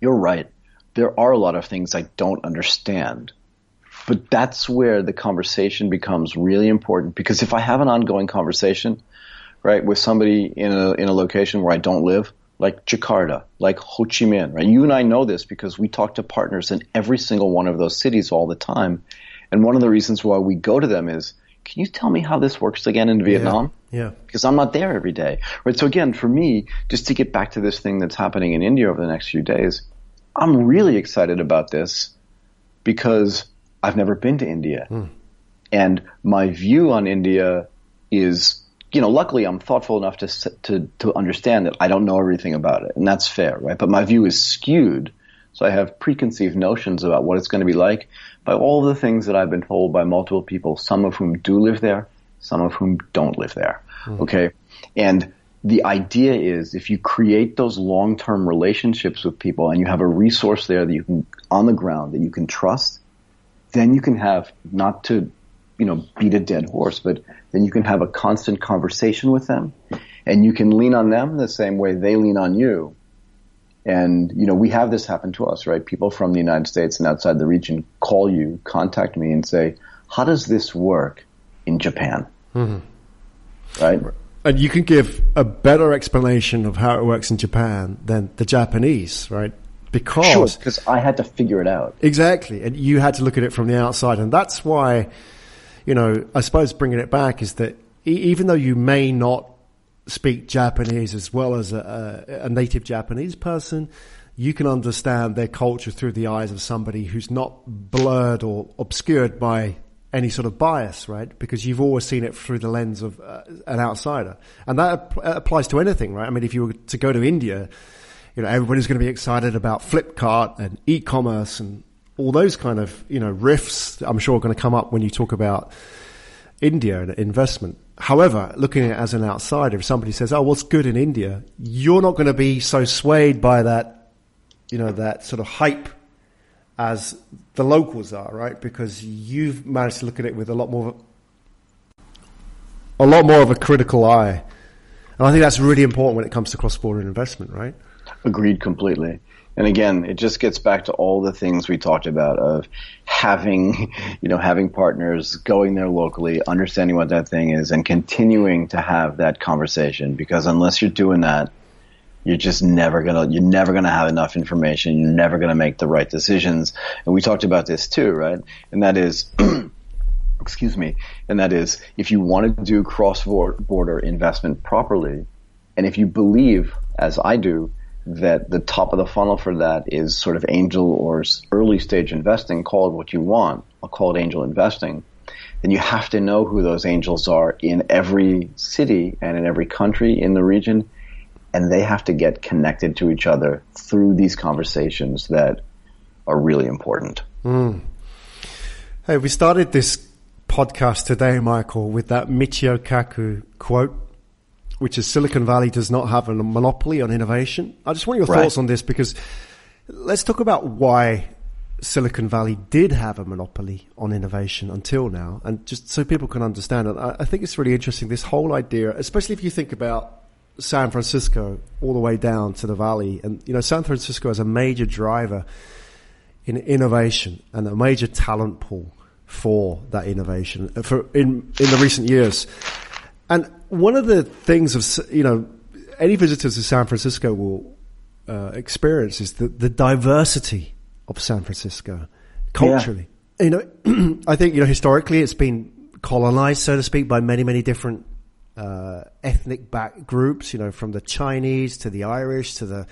You're right. There are a lot of things I don't understand. But that's where the conversation becomes really important because if I have an ongoing conversation, right, with somebody in a, in a location where I don't live, like Jakarta, like Ho Chi Minh, right? You and I know this because we talk to partners in every single one of those cities all the time. And one of the reasons why we go to them is, can you tell me how this works again in Vietnam? Yeah. yeah. Because I'm not there every day. Right. So again, for me, just to get back to this thing that's happening in India over the next few days, I'm really excited about this because I've never been to India. Mm. And my view on India is you know, luckily I'm thoughtful enough to, to, to understand that I don't know everything about it. And that's fair, right? But my view is skewed. So I have preconceived notions about what it's going to be like by all the things that I've been told by multiple people, some of whom do live there, some of whom don't live there. Mm-hmm. Okay. And the idea is if you create those long-term relationships with people and you have a resource there that you can, on the ground that you can trust, then you can have not to you know, beat a dead horse, but then you can have a constant conversation with them and you can lean on them the same way they lean on you. And, you know, we have this happen to us, right? People from the United States and outside the region call you, contact me and say, how does this work in Japan? Mm-hmm. Right? And you can give a better explanation of how it works in Japan than the Japanese, right? Because sure, because I had to figure it out. Exactly, and you had to look at it from the outside, and that's why you know, I suppose bringing it back is that even though you may not speak Japanese as well as a, a, a, native Japanese person, you can understand their culture through the eyes of somebody who's not blurred or obscured by any sort of bias, right? Because you've always seen it through the lens of uh, an outsider. And that applies to anything, right? I mean, if you were to go to India, you know, everybody's going to be excited about Flipkart and e-commerce and all those kind of you know riffs I'm sure are going to come up when you talk about India and investment. However, looking at it as an outsider, if somebody says, "Oh, what's good in India?" you're not going to be so swayed by that, you know, that sort of hype as the locals are, right? Because you've managed to look at it with a lot more, a lot more of a critical eye, and I think that's really important when it comes to cross-border investment, right? Agreed completely. And again, it just gets back to all the things we talked about of having, you know, having partners, going there locally, understanding what that thing is, and continuing to have that conversation. Because unless you're doing that, you're just never gonna, you're never gonna have enough information. You're never gonna make the right decisions. And we talked about this too, right? And that is, excuse me, and that is, if you want to do cross-border investment properly, and if you believe, as I do, that the top of the funnel for that is sort of angel or early stage investing, call it what you want. I'll call it angel investing. Then you have to know who those angels are in every city and in every country in the region. And they have to get connected to each other through these conversations that are really important. Mm. Hey, we started this podcast today, Michael, with that Michio Kaku quote which is Silicon Valley does not have a monopoly on innovation. I just want your right. thoughts on this because let's talk about why Silicon Valley did have a monopoly on innovation until now, and just so people can understand it. I, think it's really interesting this whole idea, especially if you think about San Francisco all the way down to the valley, and you know San Francisco is a major driver in innovation and a major talent pool for that innovation uh, for in in the recent years. And one of the things of you know any visitors to San Francisco will uh, experience is the, the diversity of San Francisco culturally. Yeah. You know, I think you know historically it's been colonized, so to speak, by many many different uh, ethnic back groups. You know, from the Chinese to the Irish to the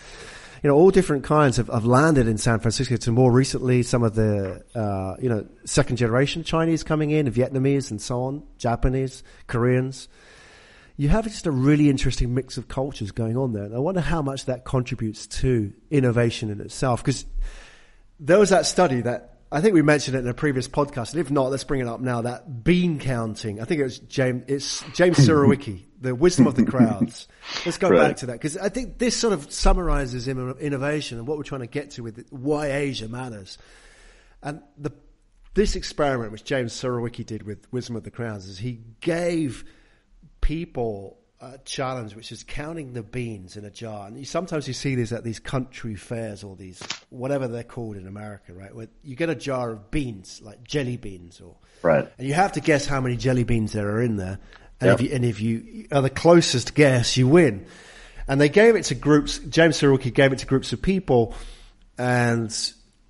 you know, all different kinds have, have landed in San Francisco. To more recently, some of the, uh, you know, second generation Chinese coming in, Vietnamese and so on, Japanese, Koreans. You have just a really interesting mix of cultures going on there. And I wonder how much that contributes to innovation in itself. Because there was that study that I think we mentioned it in a previous podcast, and if not, let's bring it up now. That bean counting. I think it was James. It's James Surowiecki, the wisdom of the crowds. Let's go right. back to that because I think this sort of summarizes innovation and what we're trying to get to with why Asia matters. And the this experiment, which James Surowiecki did with wisdom of the crowds, is he gave people uh, challenge, which is counting the beans in a jar. And you, sometimes you see these at these country fairs or these whatever they're called in America, right? Where you get a jar of beans, like jelly beans, or right, and you have to guess how many jelly beans there are in there. And yep. if you and if you are the closest guess, you win. And they gave it to groups. James Surowiecki gave it to groups of people, and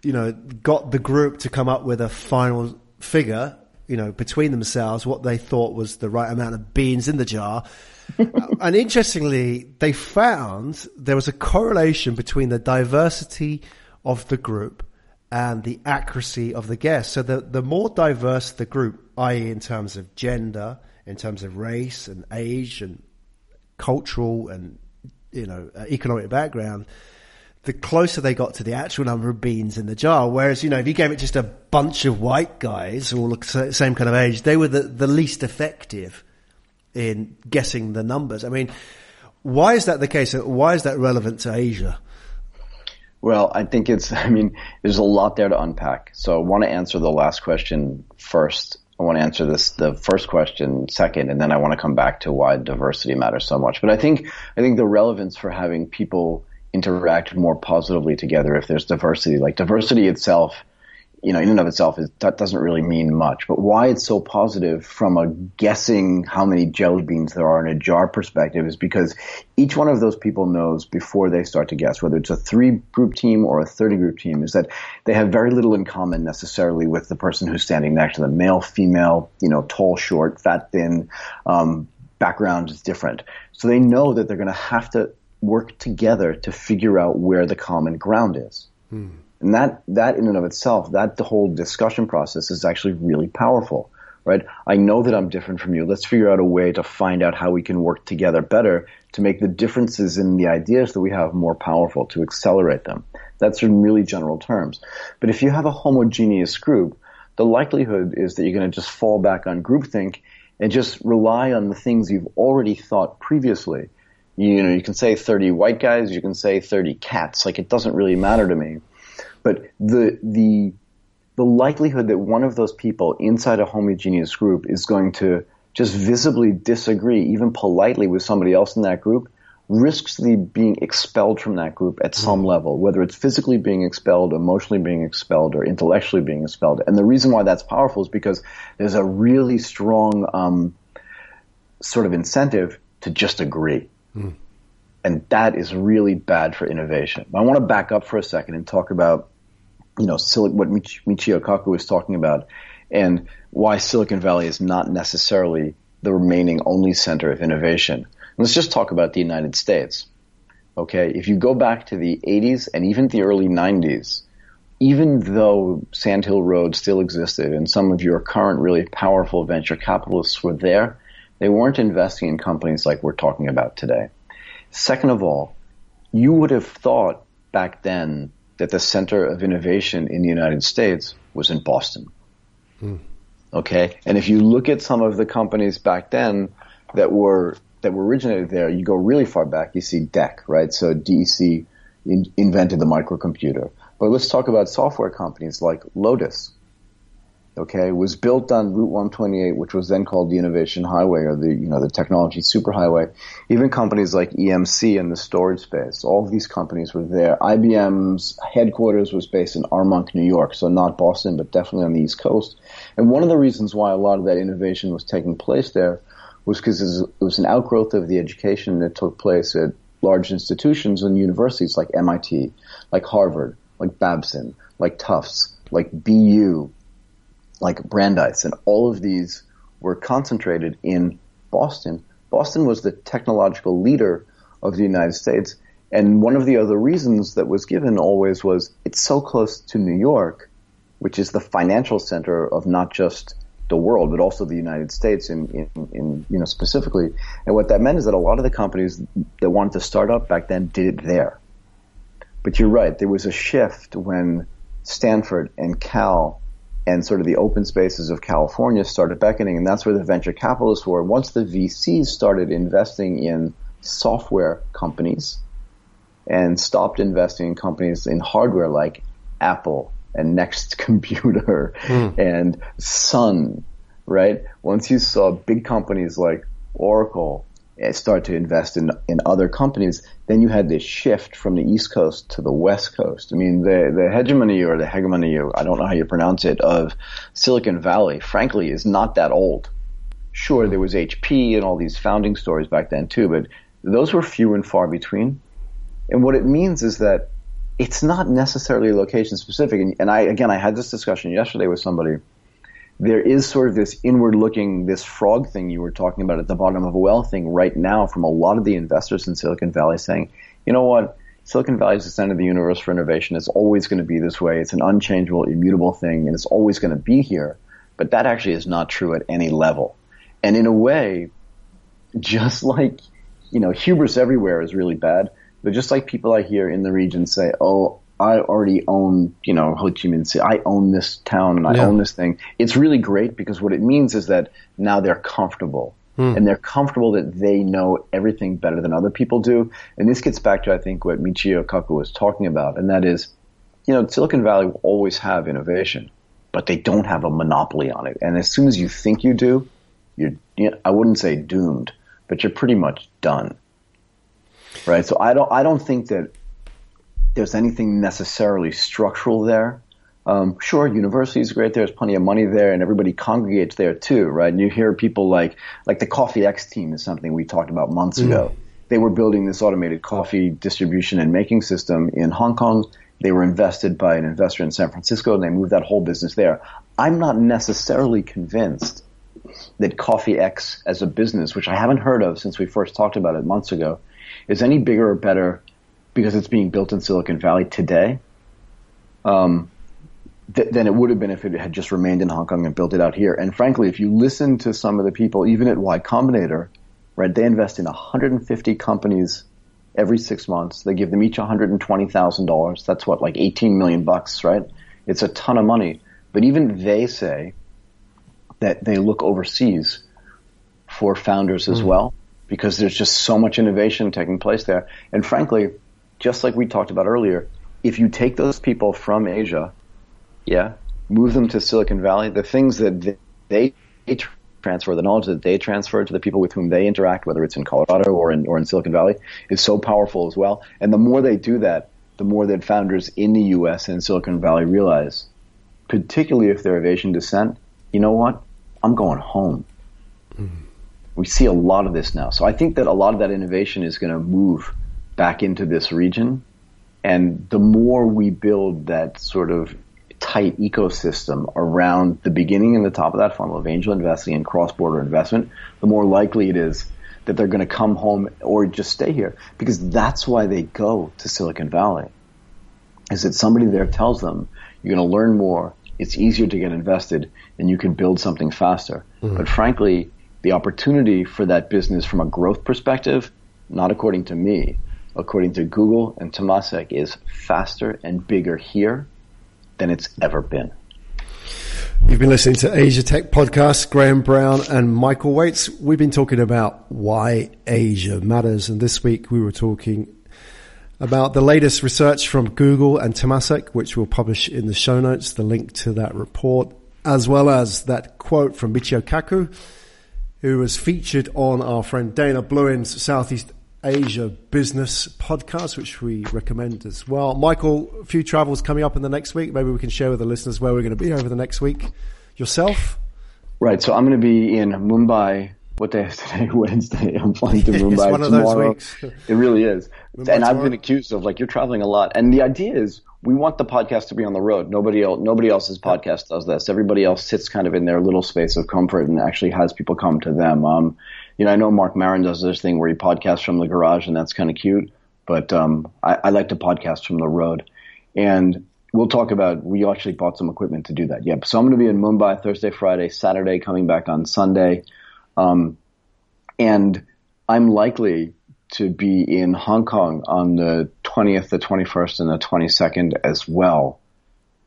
you know got the group to come up with a final figure. You know, between themselves, what they thought was the right amount of beans in the jar and interestingly, they found there was a correlation between the diversity of the group and the accuracy of the guess. So the, the more diverse the group, i.e. in terms of gender, in terms of race and age and cultural and, you know, uh, economic background, the closer they got to the actual number of beans in the jar. Whereas, you know, if you gave it just a bunch of white guys all the same kind of age, they were the, the least effective in guessing the numbers. I mean, why is that the case? Why is that relevant to Asia? Well, I think it's, I mean, there's a lot there to unpack. So I want to answer the last question first. I want to answer this, the first question second, and then I want to come back to why diversity matters so much. But I think, I think the relevance for having people interact more positively together if there's diversity, like diversity itself you know, in and of itself, is, that doesn't really mean much. But why it's so positive from a guessing how many jelly beans there are in a jar perspective is because each one of those people knows before they start to guess, whether it's a three group team or a 30 group team, is that they have very little in common necessarily with the person who's standing next to them. Male, female, you know, tall, short, fat, thin, um, background is different. So they know that they're going to have to work together to figure out where the common ground is. Hmm. And that, that in and of itself, that the whole discussion process is actually really powerful, right? I know that I'm different from you. Let's figure out a way to find out how we can work together better to make the differences in the ideas that we have more powerful, to accelerate them. That's in really general terms. But if you have a homogeneous group, the likelihood is that you're going to just fall back on groupthink and just rely on the things you've already thought previously. You know, you can say 30 white guys, you can say 30 cats, like it doesn't really matter to me. But the the the likelihood that one of those people inside a homogeneous group is going to just visibly disagree, even politely, with somebody else in that group, risks the being expelled from that group at some mm-hmm. level, whether it's physically being expelled, emotionally being expelled, or intellectually being expelled. And the reason why that's powerful is because there's a really strong um, sort of incentive to just agree. And that is really bad for innovation. I want to back up for a second and talk about you know, what Michio Kaku was talking about and why Silicon Valley is not necessarily the remaining only center of innovation. Let's just talk about the United States. Okay, if you go back to the 80s and even the early 90s, even though Sand Hill Road still existed and some of your current really powerful venture capitalists were there, they weren't investing in companies like we're talking about today. Second of all, you would have thought back then that the center of innovation in the United States was in Boston. Hmm. Okay, and if you look at some of the companies back then that were that were originated there, you go really far back. You see DEC, right? So DEC in, invented the microcomputer. But let's talk about software companies like Lotus. Okay, was built on Route 128, which was then called the Innovation Highway or the, you know, the technology superhighway. Even companies like EMC and the storage space, all of these companies were there. IBM's headquarters was based in Armonk, New York, so not Boston, but definitely on the East Coast. And one of the reasons why a lot of that innovation was taking place there was because it was an outgrowth of the education that took place at large institutions and universities like MIT, like Harvard, like Babson, like Tufts, like BU, like Brandeis, and all of these were concentrated in Boston. Boston was the technological leader of the United States. And one of the other reasons that was given always was it's so close to New York, which is the financial center of not just the world, but also the United States in, in, in, you know, specifically. And what that meant is that a lot of the companies that wanted to start up back then did it there. But you're right. There was a shift when Stanford and Cal and sort of the open spaces of California started beckoning, and that's where the venture capitalists were. Once the VCs started investing in software companies and stopped investing in companies in hardware like Apple and Next Computer mm. and Sun, right? Once you saw big companies like Oracle Eh, start to invest in in other companies, then you had this shift from the East Coast to the West Coast. I mean, the the hegemony or the hegemony, I don't know how you pronounce it, of Silicon Valley, frankly, is not that old. Sure, there was HP and all these founding stories back then too, but those were few and far between. And what it means is that it's not necessarily location specific. And, and I again, I had this discussion yesterday with somebody there is sort of this inward looking, this frog thing you were talking about at the bottom of a well thing right now from a lot of the investors in Silicon Valley saying, you know what? Silicon Valley is the center of the universe for innovation. It's always going to be this way. It's an unchangeable, immutable thing, and it's always going to be here. But that actually is not true at any level. And in a way, just like, you know, hubris everywhere is really bad, but just like people I hear in the region say, oh, I already own, you know, Ho Chi Minh City. I own this town and I yeah. own this thing. It's really great because what it means is that now they're comfortable. Hmm. And they're comfortable that they know everything better than other people do. And this gets back to, I think, what Michio Kaku was talking about. And that is, you know, Silicon Valley will always have innovation, but they don't have a monopoly on it. And as soon as you think you do, you're, you know, I wouldn't say doomed, but you're pretty much done. Right. So I don't, I don't think that there's anything necessarily structural there. Um, sure, university is great. There's plenty of money there, and everybody congregates there too, right? And you hear people like like the Coffee X team is something we talked about months mm. ago. They were building this automated coffee distribution and making system in Hong Kong. They were invested by an investor in San Francisco, and they moved that whole business there. I'm not necessarily convinced that Coffee X as a business, which I haven't heard of since we first talked about it months ago, is any bigger or better because it's being built in Silicon Valley today, um, th- than it would have been if it had just remained in Hong Kong and built it out here. And frankly, if you listen to some of the people, even at Y Combinator, right, they invest in 150 companies every six months. They give them each $120,000. That's what, like 18 million bucks, right? It's a ton of money. But even they say that they look overseas for founders as mm. well because there's just so much innovation taking place there. And frankly, just like we talked about earlier, if you take those people from Asia, yeah, move them to Silicon Valley, the things that they, transfer, the knowledge that they transfer to the people with whom they interact, whether it's in Colorado or in, or in Silicon Valley, is so powerful as well. And the more they do that, the more that founders in the U.S. and Silicon Valley realize, particularly if they're of Asian descent, you know what? I'm going home. Mm-hmm. We see a lot of this now. So I think that a lot of that innovation is going to move back into this region. And the more we build that sort of tight ecosystem around the beginning and the top of that funnel of angel investing and cross-border investment, the more likely it is that they're going to come home or just stay here because that's why they go to Silicon Valley. Is that somebody there tells them you're going to learn more, it's easier to get invested, and you can build something faster. Mm-hmm. But frankly, the opportunity for that business from a growth perspective, not according to me, according to Google and Temasek, is faster and bigger here than it's ever been. You've been listening to Asia Tech Podcast, Graham Brown and Michael Waitze. We've been talking about why Asia matters. And this week we were talking about the latest research from Google and Temasek, which we'll publish in the show notes, the link to that report. as well as that quote from Michio Kaku, who was featured on our friend Dana Bluin's Southeast Asia Business podcast, which we recommend as well. Michael, a few travels coming up in the next week. Maybe we can share with the listeners where we're going to be over the next week. Yourself? Right. So I'm going to be in Mumbai. What day is today? Wednesday. I'm flying to Mumbai tomorrow. It really is. Mumbai and I've been accused of like you're traveling a lot. And the idea is we want the podcast to be on the road. Nobody else, nobody else's podcast does this. Everybody else sits kind of in their little space of comfort and actually has people come to them. Um, you know, I know Marc Maron does this thing where he podcasts from the garage, and that's kind of cute. But um, I, I, like to podcast from the road, and we'll talk about. We actually bought some equipment to do that. Yep. So I'm going to be in Mumbai Thursday, Friday, Saturday, coming back on Sunday, um, and I'm likely to be in Hong Kong on the 20th, the 21st, and the 22nd as well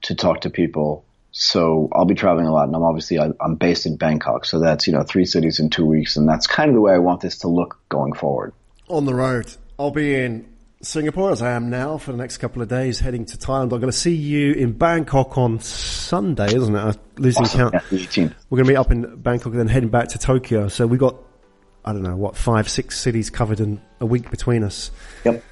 to talk to people so I'll be traveling a lot, and I'm obviously I, am based in Bangkok, so that's you know three cities in two weeks, and that's kind of the way I want this to look going forward. On the road, I'll be in Singapore as I am now for the next couple of days, heading to Thailand. I'm going to see you in Bangkok on Sunday, isn't it? I'm losing awesome. count. Yeah, We're going to be up in Bangkok and then heading back to Tokyo. So we got I don't know what five, six cities covered in a week between us. Yep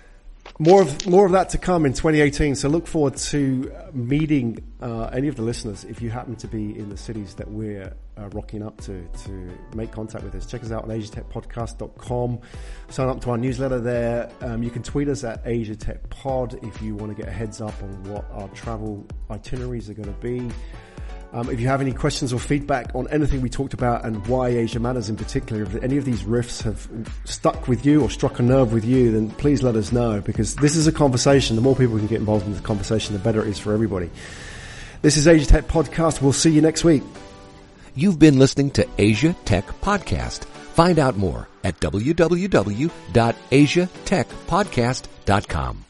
more of more of that to come in 2018. So look forward to meeting uh, any of the listeners if you happen to be in the cities that we're uh, rocking up to to make contact with us. Check us out on AsiaTechPodcast.com. Sign up to our newsletter there. Um, you can tweet us at AsiaTechPod if you want to get a heads up on what our travel itineraries are going to be. Um, if you have any questions or feedback on anything we talked about and why Asia matters in particular, if any of these riffs have stuck with you or struck a nerve with you, then please let us know because this is a conversation. The more people can get involved in the conversation, the better it is for everybody. This is Asia Tech Podcast. We'll see you next week. You've been listening to Asia Tech Podcast. Find out more at www.asiatechpodcast.com.